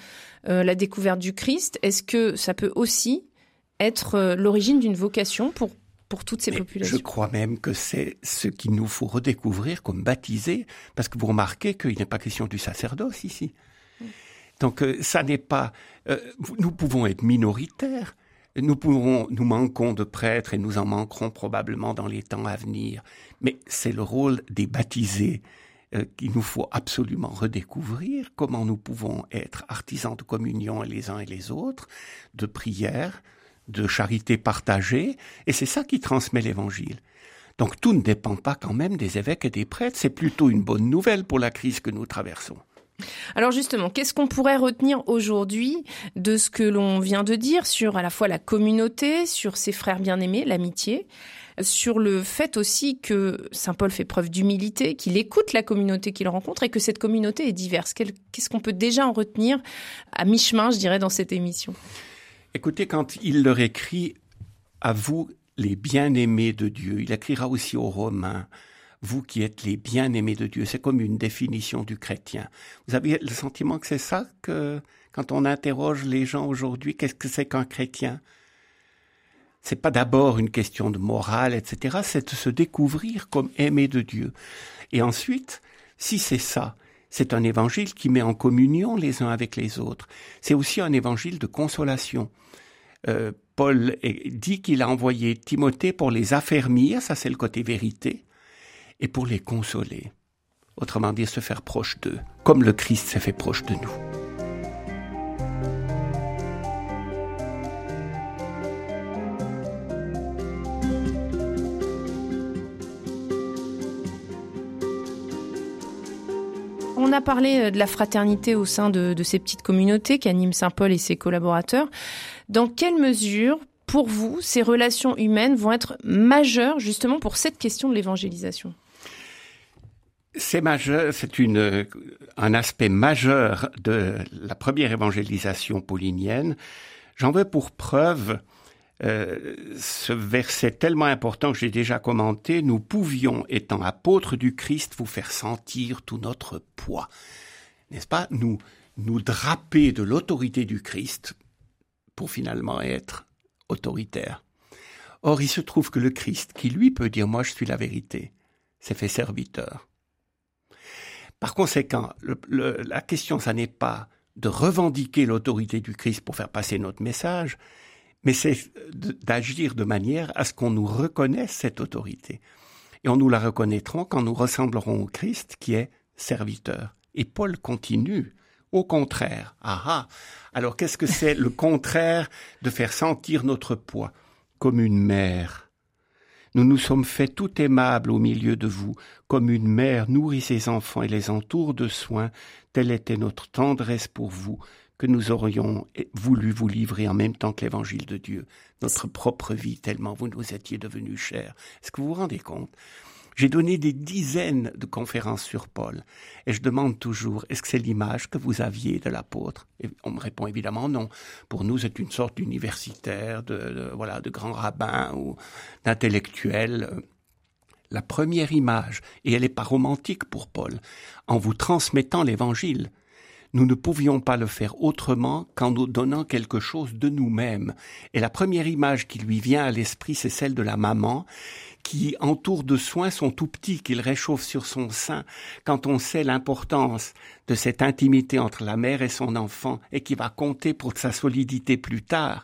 S2: euh, la découverte du Christ? Est-ce que ça peut aussi être euh, l'origine d'une vocation pour pour toutes ces populations?
S3: Je crois même que c'est ce qu'il nous faut redécouvrir comme baptisé, parce que vous remarquez qu'il n'est pas question du sacerdoce ici. Donc euh, ça n'est pas. Euh, nous pouvons être minoritaires. Nous pouvons, nous manquons de prêtres et nous en manquerons probablement dans les temps à venir. Mais c'est le rôle des baptisés euh, qu'il nous faut absolument redécouvrir. Comment nous pouvons être artisans de communion les uns et les autres, de prière, de charité partagée. Et c'est ça qui transmet l'Évangile. Donc tout ne dépend pas quand même des évêques et des prêtres. C'est plutôt une bonne nouvelle pour la crise que nous traversons.
S2: Alors justement, qu'est-ce qu'on pourrait retenir aujourd'hui de ce que l'on vient de dire sur à la fois la communauté, sur ses frères bien-aimés, l'amitié, sur le fait aussi que Saint Paul fait preuve d'humilité, qu'il écoute la communauté qu'il rencontre et que cette communauté est diverse. Qu'est-ce qu'on peut déjà en retenir à mi-chemin, je dirais, dans cette émission?
S3: Écoutez, quand il leur écrit à vous les bien-aimés de Dieu, il écrira aussi aux Romains vous qui êtes les bien-aimés de Dieu. C'est comme une définition du chrétien. Vous avez le sentiment que c'est ça que, quand on interroge les gens aujourd'hui, qu'est-ce que c'est qu'un chrétien? C'est pas d'abord une question de morale, etc. C'est de se découvrir comme aimé de Dieu. Et ensuite, si c'est ça, C'est un évangile qui met en communion les uns avec les autres. C'est aussi un évangile de consolation. Euh, Paul dit qu'il a envoyé Timothée pour les affermir, ça c'est le côté vérité, et pour les consoler. Autrement dit, se faire proche d'eux, comme le Christ s'est fait proche de nous.
S2: On a parlé euh, de la fraternité au sein de, ces petites communautés qu'animent Saint-Paul et ses collaborateurs. Dans quelle mesure, pour vous, ces relations humaines vont être majeures justement pour cette question de l'évangélisation?
S3: C'est un aspect majeur de la première évangélisation paulinienne. J'en veux pour preuve euh, ce verset tellement important que j'ai déjà commenté, nous pouvions, étant apôtres du Christ, vous faire sentir tout notre poids. N'est-ce pas? Nous nous draper de l'autorité du Christ pour finalement être autoritaire. Or, il se trouve que le Christ, qui lui peut dire moi je suis la vérité, s'est fait serviteur. Par conséquent, la question, ça n'est pas de revendiquer l'autorité du Christ pour faire passer notre message, mais c'est d'agir de manière à ce qu'on nous reconnaisse cette autorité. Et on nous la reconnaîtra quand nous ressemblerons au Christ qui est serviteur. Et Paul continue. Au contraire. Ah ah. Alors qu'est-ce que c'est le contraire de faire sentir notre poids comme une mère Nous nous sommes fait tout aimables au milieu de vous, comme une mère nourrit ses enfants et les entoure de soins, telle était notre tendresse pour vous, que nous aurions voulu vous livrer en même temps que l'évangile de Dieu, notre propre vie, tellement vous nous étiez devenus chers. Est-ce que vous vous rendez compte? J'ai donné des dizaines de conférences sur Paul, et je demande toujours, est-ce que c'est l'image que vous aviez de l'apôtre? Et on me répond évidemment non. Pour nous, c'est une sorte d'universitaire, de, voilà, de grand rabbin ou d'intellectuel. La première image, et elle n'est pas romantique pour Paul, en vous transmettant l'évangile nous ne pouvions pas le faire autrement qu'en nous donnant quelque chose de nous-mêmes. Et la première image qui lui vient à l'esprit, c'est celle de la maman qui entoure de soins son tout petit, qu'il réchauffe sur son sein, quand on sait l'importance de cette intimité entre la mère et son enfant, et qui va compter pour sa solidité plus tard.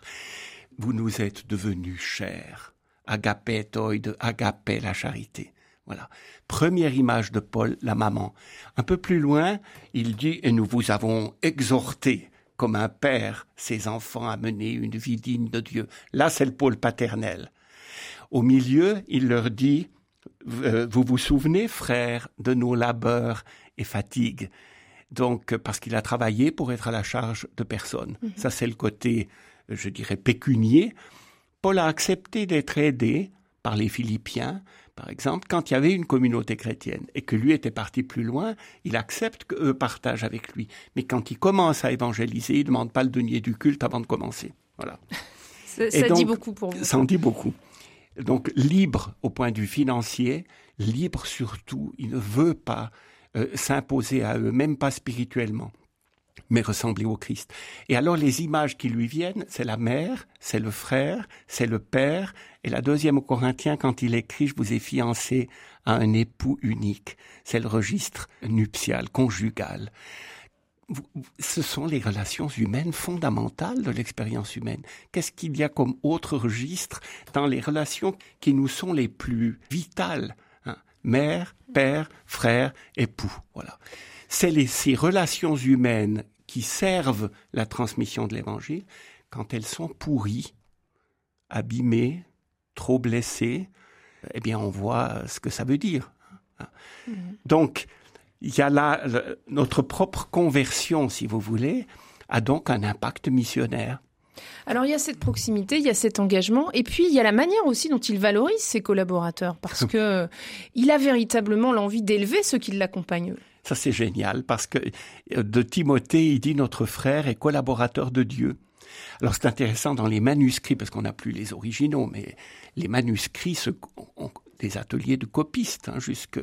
S3: Vous nous êtes devenus chers. Agapé de agapé la charité. Voilà. Première image de Paul, la maman. Un peu plus loin, il dit, et nous vous avons exhorté comme un père ses enfants à mener une vie digne de Dieu. Là, c'est le pôle paternel. Au milieu, il leur dit, euh, vous vous souvenez, frères, de nos labeurs et fatigues? Donc, parce qu'il a travaillé pour être à la charge de personne. Mhm. Ça, c'est le côté, je dirais, pécunier. Paul a accepté d'être aidé par les Philippiens, par exemple, quand il y avait une communauté chrétienne et que lui était parti plus loin, il accepte qu'eux partagent avec lui. Mais quand il commence à évangéliser, il ne demande pas le denier du culte avant de commencer. Voilà.
S2: ça, dit beaucoup pour vous.
S3: Ça en dit beaucoup. Donc libre au point de vue financier, libre surtout, il ne veut pas euh, s'imposer à eux, même pas spirituellement mais ressembler au Christ. Et alors les images qui lui viennent, c'est la mère, c'est le frère, c'est le père, et la deuxième au Corinthiens, quand il écrit, je vous ai fiancé à un époux unique, c'est le registre nuptial, conjugal. Ce sont les relations humaines fondamentales de l'expérience humaine. Qu'est-ce qu'il y a comme autre registre dans les relations qui nous sont les plus vitales hein? Mère, père, frère, époux. Voilà. C'est ces relations humaines qui servent la transmission de l'Évangile, quand elles sont pourries, abîmées, trop blessées, eh bien on voit ce que ça veut dire. Mm-hmm. Donc, il y a là notre propre conversion, si vous voulez, a donc un impact missionnaire.
S2: Alors il y a cette proximité, il y a cet engagement, et puis il y a la manière aussi dont il valorise ses collaborateurs, parce que il a véritablement l'envie d'élever ceux qui l'accompagnent.
S3: Ça, c'est génial parce que euh, de Timothée, il dit notre frère est collaborateur de Dieu. Alors c'est intéressant dans les manuscrits, parce qu'on n'a plus les originaux, mais les manuscrits ont des ateliers de copistes hein, jusqu'à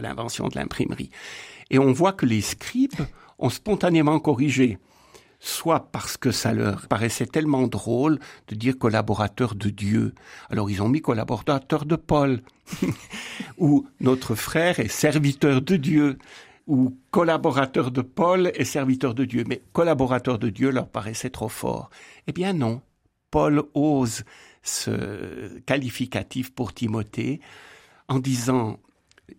S3: l'invention de l'imprimerie. Et on voit que les scribes ont spontanément corrigé soit parce que ça leur paraissait tellement drôle de dire collaborateur de Dieu. Alors ils ont mis collaborateur de Paul, ou notre frère est serviteur de Dieu. ou collaborateur de Paul et serviteur de Dieu. Mais collaborateur de Dieu leur paraissait trop fort. Eh bien non, Paul ose ce qualificatif pour Timothée en disant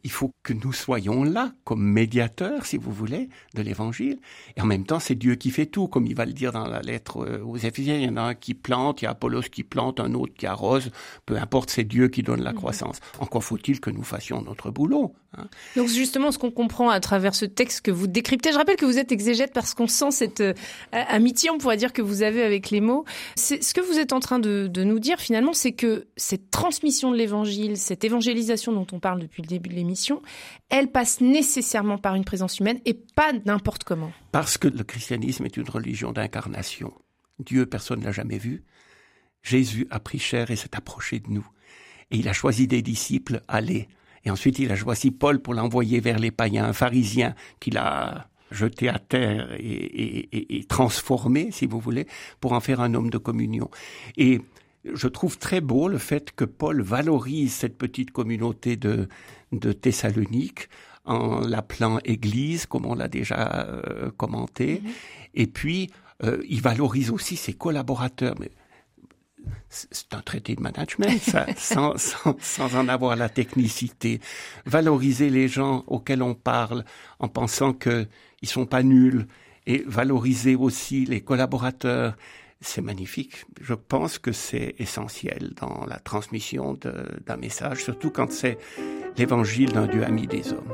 S3: il faut que nous soyons là comme médiateurs, si vous voulez, de l'Évangile. Et en même temps, c'est Dieu qui fait tout, comme il va le dire dans la lettre euh, aux Éphésiens. Il y en a un qui plante, il y a Apollos qui plante, un autre qui arrose. Peu importe, c'est Dieu qui donne la mhm. croissance. Encore faut-il que nous fassions notre boulot.
S2: Hein. Donc justement, ce qu'on comprend à travers ce texte que vous décryptez, je rappelle que vous êtes exégète parce qu'on sent cette euh, amitié, on pourrait dire, que vous avez avec les mots. C'est, ce que vous êtes en train de, de nous dire finalement, c'est que cette transmission de l'Évangile, cette évangélisation dont on parle depuis le début de l'émission, elle passe nécessairement par une présence humaine et pas n'importe comment.
S3: Parce que le christianisme est une religion d'incarnation. Dieu, personne ne l'a jamais vu. Jésus a pris chair et s'est approché de nous. Et il a choisi des disciples, allez. Et ensuite, il a choisi Paul pour l'envoyer vers les païens, un pharisien qu'il a jeté à terre et, et, transformé, si vous voulez, pour en faire un homme de communion. Et je trouve très beau le fait que Paul valorise cette petite communauté de, de Thessalonique en l'appelant Église, comme on l'a déjà euh, commenté. Mhm. Et puis, euh, il valorise aussi ses collaborateurs. Mais c'est un traité de management, sans, sans, en avoir la technicité. Valoriser les gens auxquels on parle en pensant qu'ils sont pas nuls et valoriser aussi les collaborateurs c'est magnifique. Je pense que c'est essentiel dans la transmission d'un message, surtout quand c'est l'évangile d'un Dieu ami des hommes.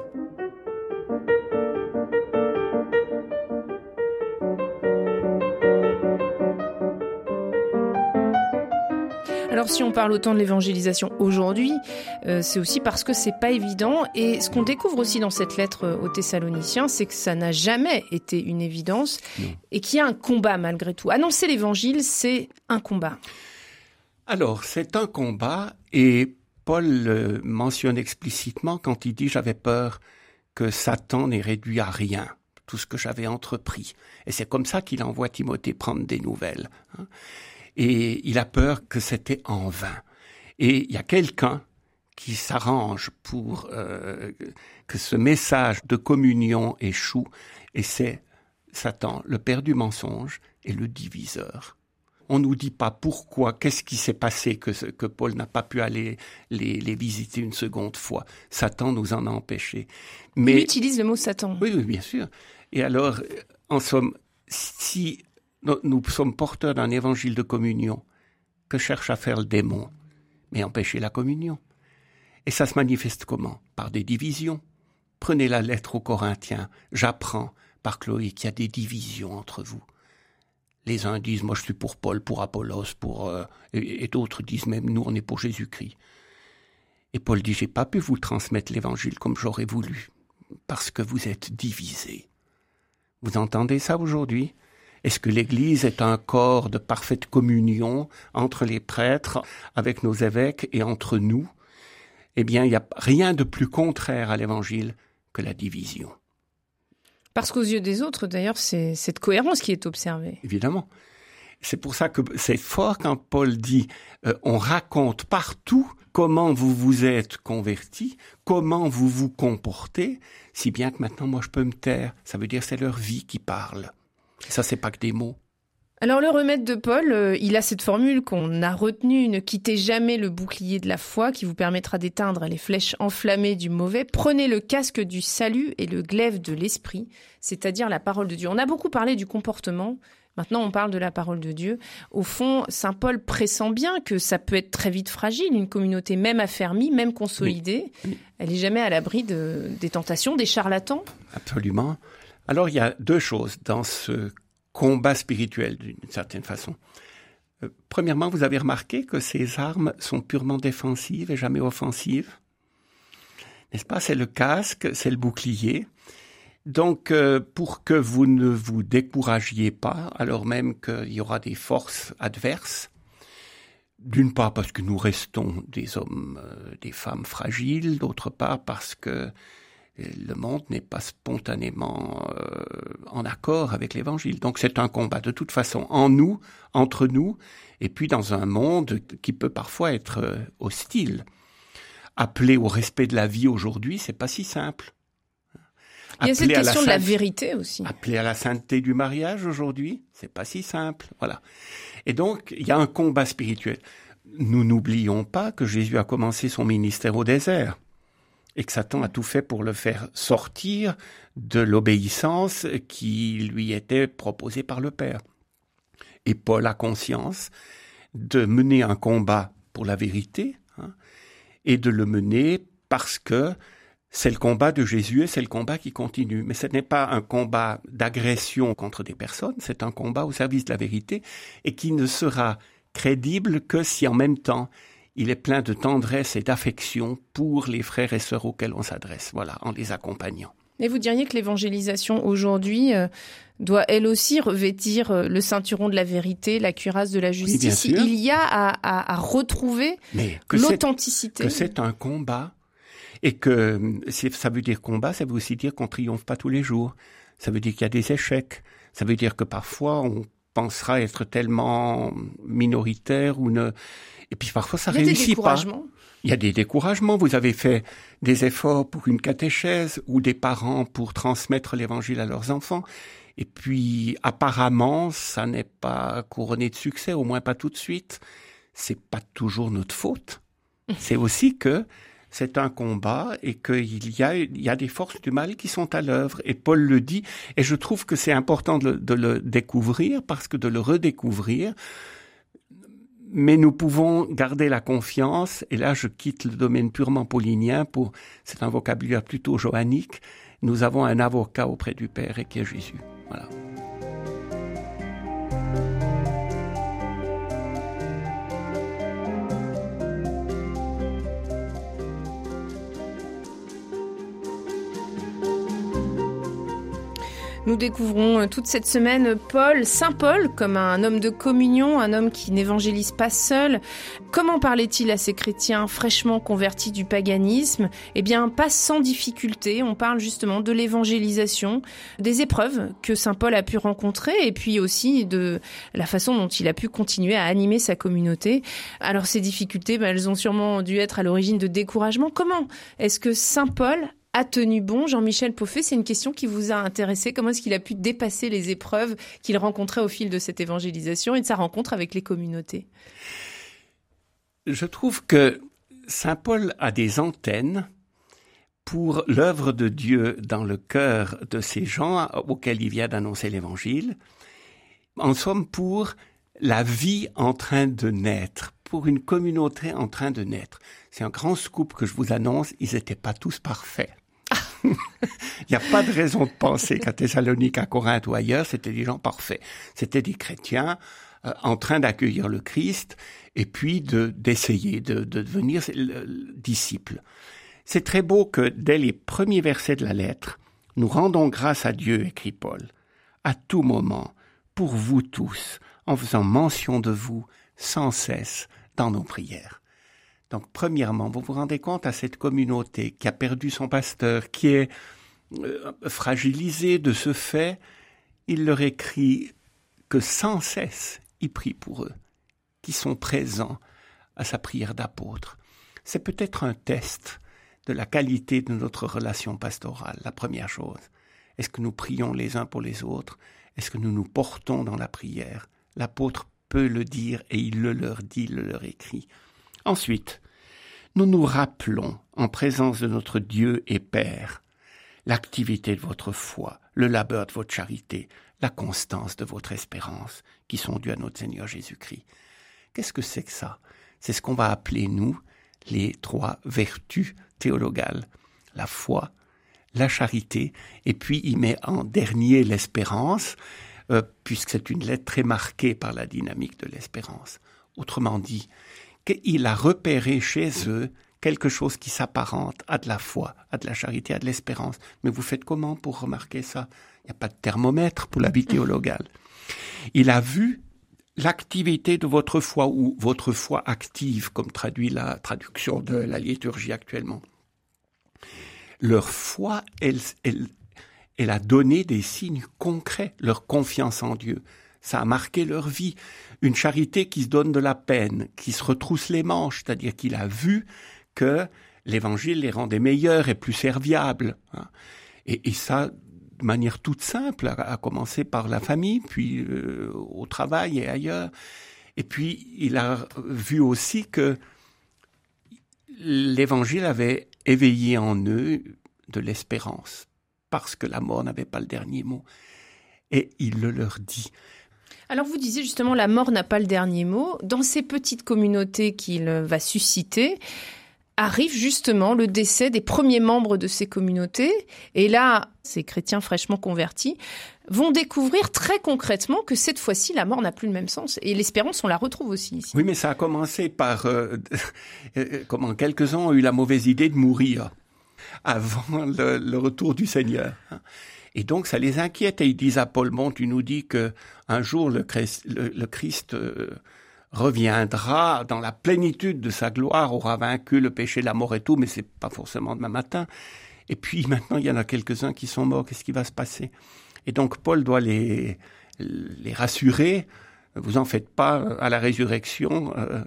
S2: Alors si on parle autant de l'évangélisation aujourd'hui, euh, c'est aussi parce que c'est pas évident. Et ce qu'on découvre aussi dans cette lettre euh, aux Thessaloniciens, c'est que ça n'a jamais été une évidence et qu'il y a un combat malgré tout. Annoncer l'évangile, c'est un combat.
S3: Alors c'est un combat et Paul le mentionne explicitement quand il dit j'avais peur que Satan n'ait réduit à rien tout ce que j'avais entrepris. Et c'est comme ça qu'il envoie Timothée prendre des nouvelles. Hein et il a peur que c'était en vain. Et il y a quelqu'un qui s'arrange pour euh, que ce message de communion échoue, et c'est Satan, le père du mensonge et le diviseur. On nous dit pas pourquoi, qu'est-ce qui s'est passé que, que Paul n'a pas pu aller les, les, visiter une seconde fois. Satan nous en a empêchés.
S2: Mais il utilise le mot Satan.
S3: Oui, oui, bien sûr. Et alors, en somme, si nous sommes porteurs d'un évangile de communion que cherche à faire le démon, mais empêcher la communion. Et ça se manifeste comment? Par des divisions. Prenez la lettre aux Corinthiens. J'apprends par Chloé qu'il y a des divisions entre vous. Les uns disent moi je suis pour Paul, pour Apollos, pour euh, et, d'autres disent même nous on est pour Jésus-Christ. Et Paul dit j'ai pas pu vous transmettre l'évangile comme j'aurais voulu parce que vous êtes divisés. Vous entendez ça aujourd'hui? Est-ce que l'Église est un corps de parfaite communion entre les prêtres, avec nos évêques et entre nous? Eh bien, il n'y a rien de plus contraire à l'Évangile que la division.
S2: Parce qu'aux yeux des autres, d'ailleurs, c'est cette cohérence qui est observée.
S3: Évidemment. C'est pour ça que c'est fort quand Paul dit euh, on raconte partout comment vous vous êtes convertis, comment vous vous comportez, si bien que maintenant moi je peux me taire. Ça veut dire c'est leur vie qui parle. Ça, c'est pas que des mots.
S2: Alors le remède de Paul, euh, il a cette formule qu'on a retenue, ne quittez jamais le bouclier de la foi qui vous permettra d'éteindre les flèches enflammées du mauvais. Prenez le casque du salut et le glaive de l'esprit, c'est-à-dire la parole de Dieu. On a beaucoup parlé du comportement, maintenant on parle de la parole de Dieu. Au fond, Saint Paul pressent bien que ça peut être très vite fragile, une communauté même affermie, même consolidée. Elle est jamais à l'abri de, des tentations, des charlatans.
S3: Absolument. Alors il y a deux choses dans ce combat spirituel d'une certaine façon. Euh, premièrement, vous avez remarqué que ces armes sont purement défensives et jamais offensives? N'est-ce pas? C'est le casque, c'est le bouclier. Donc, euh, pour que vous ne vous découragiez pas, alors même qu'il y aura des forces adverses, d'une part parce que nous restons des hommes, euh, des femmes fragiles, d'autre part parce que le monde n'est pas spontanément euh, en accord avec l'évangile. Donc c'est un combat de toute façon en nous, entre nous, et puis dans un monde qui peut parfois être euh, hostile. Appeler au respect de la vie aujourd'hui, c'est pas si simple.
S2: Il y a cette question de la vérité aussi.
S3: Appeler à la sainteté du mariage aujourd'hui, c'est pas si simple. Voilà. Et donc, il y a un combat spirituel. Nous n'oublions pas que Jésus a commencé son ministère au désert et que Satan a tout fait pour le faire sortir de l'obéissance qui lui était proposée par le Père. Et Paul a conscience de mener un combat pour la vérité hein, et de le mener parce que c'est le combat de Jésus et c'est le combat qui continue. Mais ce n'est pas un combat d'agression contre des personnes, c'est un combat au service de la vérité et qui ne sera crédible que si en même temps il est plein de tendresse et d'affection pour les frères et sœurs auxquels on s'adresse, voilà, en les accompagnant.
S2: Et vous diriez que l'évangélisation aujourd'hui euh, doit elle aussi revêtir euh, le ceinturon de la vérité, la cuirasse de la justice? il y a à, retrouver l'authenticité.
S3: Que c'est un combat et que ça veut dire combat, ça veut aussi dire qu'on triomphe pas tous les jours. Ça veut dire qu'il y a des échecs. Ça veut dire que parfois on pensera être tellement minoritaire ou ne et puis parfois ça réussit pas. Il y a des découragements. Vous avez fait des efforts pour une catéchèse ou des parents pour transmettre l'évangile à leurs enfants. Et puis, apparemment, ça n'est pas couronné de succès, au moins pas tout de suite. C'est pas toujours notre faute. C'est aussi que c'est un combat et qu'il y a, il y a des forces du mal qui sont à l'œuvre. Et Paul le dit, et je trouve que c'est important de le, découvrir parce que de le redécouvrir, mais nous pouvons garder la confiance, et là je quitte le domaine purement paulinien pour, c'est un vocabulaire plutôt johannique, nous avons un avocat auprès du Père et qui est Jésus. Voilà.
S2: Nous découvrons euh, toute cette semaine Paul, Saint Paul, comme un homme de communion, un homme qui n'évangélise pas seul. Comment parlait-il à ces chrétiens fraîchement convertis du paganisme? Eh bien, pas sans difficulté. On parle justement de l'évangélisation, des épreuves que Saint Paul a pu rencontrer et puis aussi de la façon dont il a pu continuer à animer sa communauté. Alors, ces difficultés, ben, elles ont sûrement dû être à l'origine de découragement. Comment est-ce que Saint Paul a tenu bon Jean-Michel Poffet C'est une question qui vous a intéressé. Comment est-ce qu'il a pu dépasser les épreuves qu'il rencontrait au fil de cette évangélisation et de sa rencontre avec les communautés?
S3: Je trouve que Saint Paul a des antennes pour l'œuvre de Dieu dans le cœur de ces gens auxquels il vient d'annoncer l'évangile. En somme, pour la vie en train de naître, pour une communauté en train de naître. C'est un grand scoop que je vous annonce, ils n'étaient pas tous parfaits. Il n'y a pas de raison de penser qu'à Thessalonique, à Corinthe ou ailleurs, c'était des gens parfaits. C'était des chrétiens euh, en train d'accueillir le Christ et puis de d'essayer de, de, devenir disciples. C'est très beau que dès les premiers versets de la lettre, nous rendons grâce à Dieu, écrit Paul, à tout moment, pour vous tous, en faisant mention de vous sans cesse dans nos prières. Donc, premièrement, vous vous rendez compte à cette communauté qui a perdu son pasteur, qui est euh, fragilisée de ce fait, il leur écrit que sans cesse il prie pour eux, qui sont présents à sa prière d'apôtre. C'est peut-être un test de la qualité de notre relation pastorale, la première chose. Est-ce que nous prions les uns pour les autres? Est-ce que nous nous portons dans la prière? L'apôtre peut le dire et il le leur dit, le leur écrit. Ensuite, nous nous rappelons, en présence de notre Dieu et Père, l'activité de votre foi, le labeur de votre charité, la constance de votre espérance, qui sont dues à notre Seigneur Jésus-Christ. Qu'est-ce que c'est que ça? C'est ce qu'on va appeler, nous, les trois vertus théologales. La foi, la charité, et puis il met en dernier l'espérance, euh, puisque c'est une lettre très marquée par la dynamique de l'espérance. Autrement dit, qu'il a repéré chez eux quelque chose qui s'apparente à de la foi, à de la charité, à de l'espérance. Mais vous faites comment pour remarquer ça? Il n'y a pas de thermomètre pour la vie théologale. Il a vu l'activité de votre foi ou votre foi active, comme traduit la traduction de la liturgie actuellement. Leur foi, elle, elle, elle a donné des signes concrets, leur confiance en Dieu. Ça a marqué leur vie une charité qui se donne de la peine, qui se retrousse les manches, c'est-à-dire qu'il a vu que l'évangile les rendait meilleurs et plus serviables. Hein. Et, ça, de manière toute simple, à, commencer par la famille, puis euh, au travail et ailleurs. Et puis, il a vu aussi que l'Évangile avait éveillé en eux de l'espérance, parce que la mort n'avait pas le dernier mot. Et il le leur dit.
S2: Alors vous disiez justement la mort n'a pas le dernier mot. Dans ces petites communautés qu'il va susciter, arrive justement le décès des premiers membres de ces communautés. Et là, ces chrétiens fraîchement convertis vont découvrir très concrètement que cette fois-ci, la mort n'a plus le même sens. Et l'espérance, on la retrouve aussi ici.
S3: Oui, mais ça a commencé par euh, euh, comment quelques-uns ont eu la mauvaise idée de mourir avant le, retour du Seigneur. Et donc ça les inquiète et ils disent à Paul, bon, tu nous dis que un jour le Christ, euh, reviendra dans la plénitude de sa gloire, aura vaincu le péché, la mort et tout, mais c'est pas forcément demain matin. Et puis maintenant, il y en a quelques-uns qui sont morts. Qu'est-ce qui va se passer? Et donc Paul doit les, les rassurer. Vous en faites pas à la résurrection. Euh,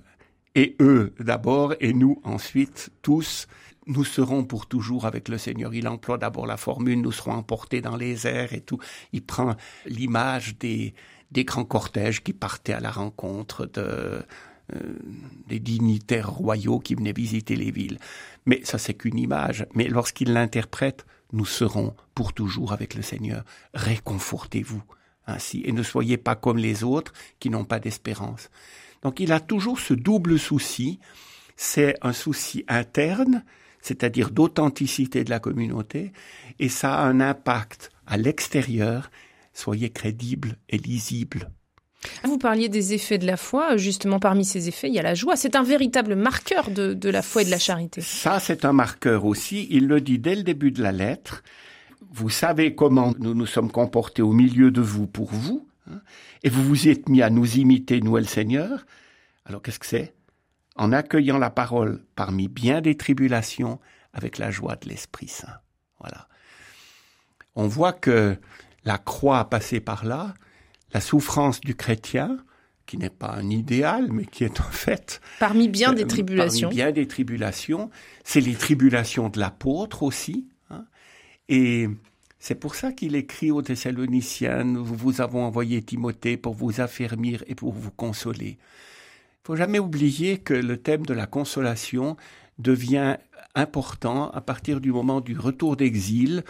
S3: et eux d'abord, et nous ensuite, tous, nous serons pour toujours avec le Seigneur. Il emploie d'abord la formule, nous serons emportés dans les airs et tout. Il prend l'image des, des grands cortèges qui partaient à la rencontre de, euh, des dignitaires royaux qui venaient visiter les villes. Mais ça, c'est qu'une image. Mais lorsqu'il l'interprète, nous serons pour toujours avec le Seigneur. Réconfortez-vous ainsi et ne soyez pas comme les autres qui n'ont pas d'espérance. Donc il a toujours ce double souci. C'est un souci interne, c'est-à-dire d'authenticité de la communauté, et ça a un impact à l'extérieur soyez crédibles et lisibles.
S2: Vous parliez des effets de la foi. Justement, parmi ces effets, il y a la joie. C'est un véritable marqueur de, la foi et de la charité.
S3: Ça, c'est un marqueur aussi. Il le dit dès le début de la lettre. Vous savez comment nous nous sommes comportés au milieu de vous pour vous. Hein, et vous vous êtes mis à nous imiter, nous et le Seigneur. Alors, qu'est-ce que c'est? En accueillant la parole parmi bien des tribulations avec la joie de l'Esprit Saint. Voilà. On voit que la croix passée par là, la souffrance du chrétien, qui n'est pas un idéal, mais qui est en fait...
S2: Parmi bien des euh, tribulations.
S3: Parmi bien des tribulations. C'est les tribulations de l'apôtre aussi. Hein. Et c'est pour ça qu'il écrit aux Thessaloniciens, nous vous avons envoyé Timothée pour vous affermir et pour vous consoler. Faut jamais oublier que le thème de la consolation devient important à partir du moment du retour d'exil,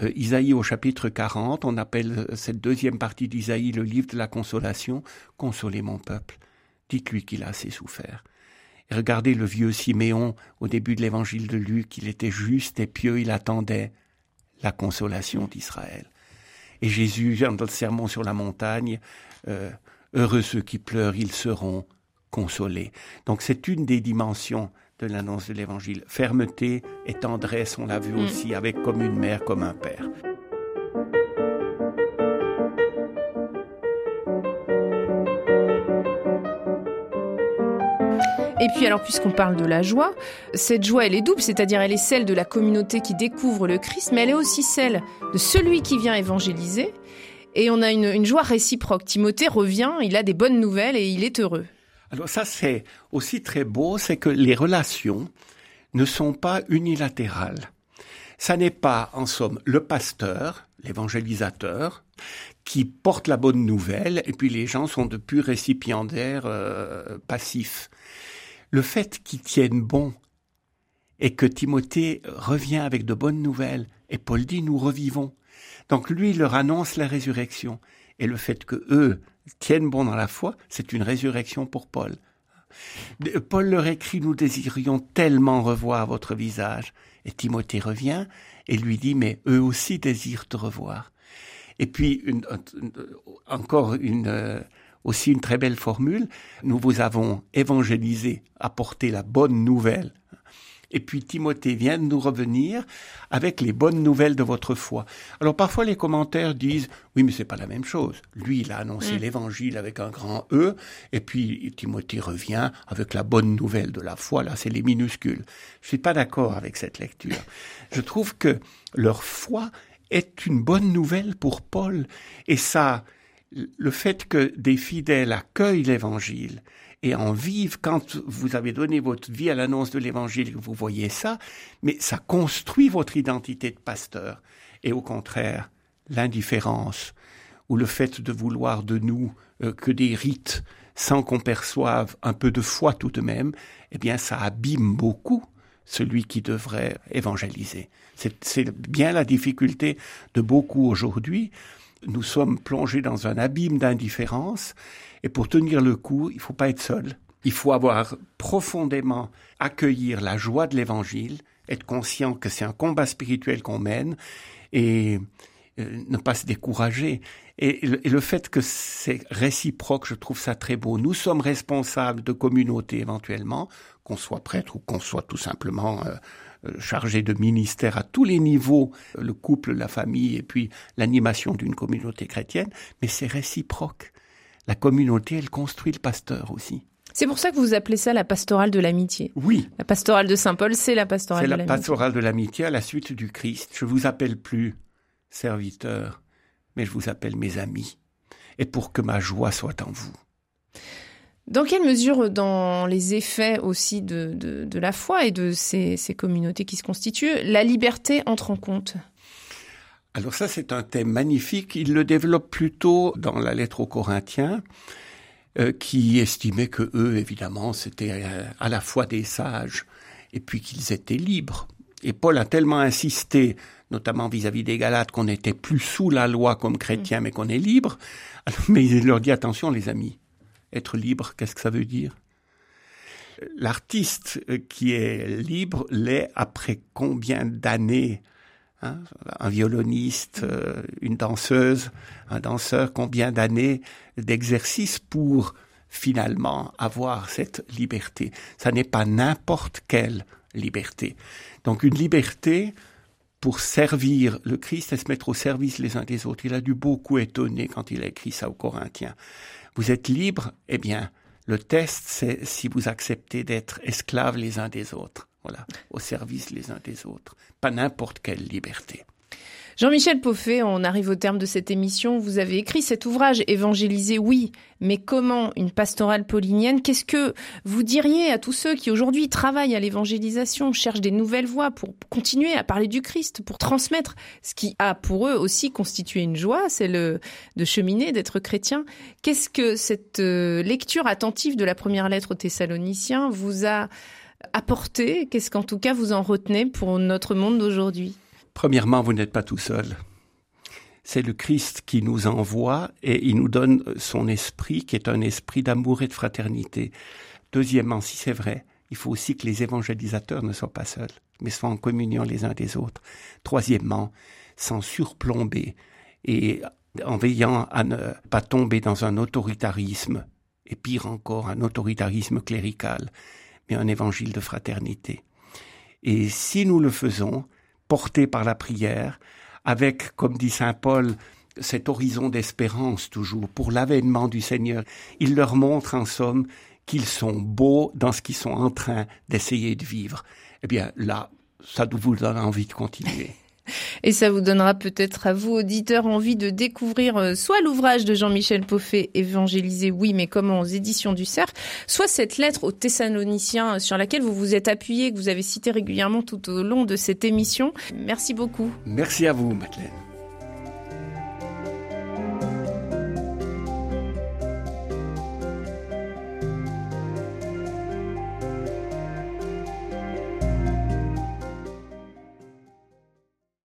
S3: euh, Isaïe au chapitre 40, on appelle cette deuxième partie d'Isaïe le livre de la consolation. Consolez mon peuple, dites-lui qu'il a assez souffert. Et regardez le vieux Siméon au début de l'évangile de Luc, il était juste et pieux, il attendait la consolation d'Israël. Et Jésus, dans le sermon sur la montagne, euh, heureux ceux qui pleurent, ils seront consolés. Donc c'est une des dimensions de l'annonce de l'Évangile. Fermeté et tendresse, on l'a vu mm. aussi, avec comme une mère, comme un père.
S2: Et puis alors puisqu'on parle de la joie, cette joie elle est double, c'est-à-dire elle est celle de la communauté qui découvre le Christ, mais elle est aussi celle de celui qui vient évangéliser. Et on a une, une joie réciproque. Timothée revient, il a des bonnes nouvelles et il est heureux.
S3: Alors ça, c'est aussi très beau, c'est que les relations ne sont pas unilatérales. Ça n'est pas, en somme, le pasteur, l'évangélisateur, qui porte la bonne nouvelle, et puis les gens sont de purs récipiendaires euh, passifs. Le fait qu'ils tiennent bon et que Timothée revient avec de bonnes nouvelles, et Paul dit nous revivons. Donc lui leur annonce la résurrection, et le fait que eux tiennent bon dans la foi, c'est une résurrection pour Paul. Paul leur écrit, nous désirions tellement revoir votre visage. Et Timothée revient et lui dit, mais eux aussi désirent te revoir. Et puis, encore euh, aussi une très belle formule, nous vous avons évangélisé, apporté la bonne nouvelle et puis Timothée vient de nous revenir avec les bonnes nouvelles de votre foi. Alors parfois les commentaires disent oui mais c'est pas la même chose. Lui il a annoncé mm. l'évangile avec un grand E et puis Timothée revient avec la bonne nouvelle de la foi. Là c'est les minuscules. Je suis pas d'accord avec cette lecture. Je trouve que leur foi est une bonne nouvelle pour Paul et ça le fait que des fidèles accueillent l'évangile et en vivent quand vous avez donné votre vie à l'annonce de l'évangile, vous voyez ça, mais ça construit votre identité de pasteur. et au contraire l'indifférence ou le fait de vouloir de nous euh, que des rites sans qu'on perçoive un peu de foi tout de même, eh bien ça abîme beaucoup celui qui devrait évangéliser. C'est bien la difficulté de beaucoup aujourd'hui. Nous sommes plongés dans un abîme d'indifférence et pour tenir le coup, il ne faut pas être seul. Il faut avoir profondément accueillir la joie de l'évangile, être conscient que c'est un combat spirituel qu'on mène et euh, ne pas se décourager. Et, le fait que c'est réciproque, je trouve ça très beau. Nous sommes responsables de communautés éventuellement, qu'on soit prêtre ou qu'on soit tout simplement euh, chargé de ministère à tous les niveaux, le couple, la famille et puis l'animation d'une communauté chrétienne, mais c'est réciproque. La communauté, elle construit le pasteur aussi.
S2: C'est pour ça que vous appelez ça la pastorale de l'amitié.
S3: Oui.
S2: La pastorale de Saint Paul, c'est la pastorale de l'amitié.
S3: C'est la pastorale de l'amitié à la suite du Christ. Je vous appelle plus serviteur, mais je vous appelle mes amis, et pour que ma joie soit en vous.
S2: Dans quelle mesure, dans les effets aussi de, de, la foi et de ces, ces, communautés qui se constituent, la liberté entre en compte?
S3: Alors ça, c'est un thème magnifique. Il le développe plutôt dans la lettre aux Corinthiens, euh, qui estimait que eux, évidemment, c'était euh, à la fois des sages et puis qu'ils étaient libres. Et Paul a tellement insisté notamment vis-à-vis des Galates, qu'on n'était plus sous la loi comme chrétien, mais qu'on est libre. Mais il leur dit attention, les amis, être libre, qu'est-ce que ça veut dire? L'artiste qui est libre l'est après combien d'années hein? Un violoniste, euh, une danseuse, un danseur, combien d'années d'exercice pour finalement avoir cette liberté? Ça n'est pas n'importe quelle liberté. Donc une liberté pour servir le Christ et se mettre au service les uns des autres. Il a dû beaucoup étonner quand il a écrit ça aux Corinthiens. Vous êtes libres Eh bien, le test, c'est si vous acceptez d'être esclaves les uns des autres. Voilà, au service les uns des autres. Pas n'importe quelle liberté.
S2: Jean-Michel Poffet, on arrive au terme de cette émission. Vous avez écrit cet ouvrage, Évangéliser, oui, mais comment une pastorale paulinienne? Qu'est-ce que vous diriez à tous ceux qui aujourd'hui travaillent à l'évangélisation, cherchent des nouvelles voies pour continuer à parler du Christ, pour transmettre ce qui a pour eux aussi constitué une joie, c'est le de cheminer, d'être chrétien. Qu'est-ce que cette euh, lecture attentive de la première lettre aux Thessaloniciens vous a apporté? Qu'est-ce qu'en tout cas vous en retenez pour notre monde d'aujourd'hui?
S3: Premièrement, vous n'êtes pas tout seul. C'est le Christ qui nous envoie et il nous donne son esprit qui est un esprit d'amour et de fraternité. Deuxièmement, si c'est vrai, il faut aussi que les évangélisateurs ne soient pas seuls, mais soient en communion les uns des autres. Troisièmement, sans surplomber et en veillant à ne pas tomber dans un autoritarisme, et pire encore, un autoritarisme clérical, mais un évangile de fraternité. Et si nous le faisons, portés par la prière, avec, comme dit Saint Paul, cet horizon d'espérance toujours pour l'avènement du Seigneur. Il leur montre en somme qu'ils sont beaux dans ce qu'ils sont en train d'essayer de vivre. Eh bien là, ça vous donne envie de continuer.
S2: Et ça vous donnera peut-être à vous, auditeurs, envie de découvrir euh, soit l'ouvrage de Jean-Michel Poffet, Évangéliser, oui, mais comment aux éditions du Cerf, soit cette lettre aux Thessaloniciens sur laquelle vous vous êtes appuyé, que vous avez cité régulièrement tout au long de cette émission. Merci beaucoup.
S3: Merci à vous, Madeleine.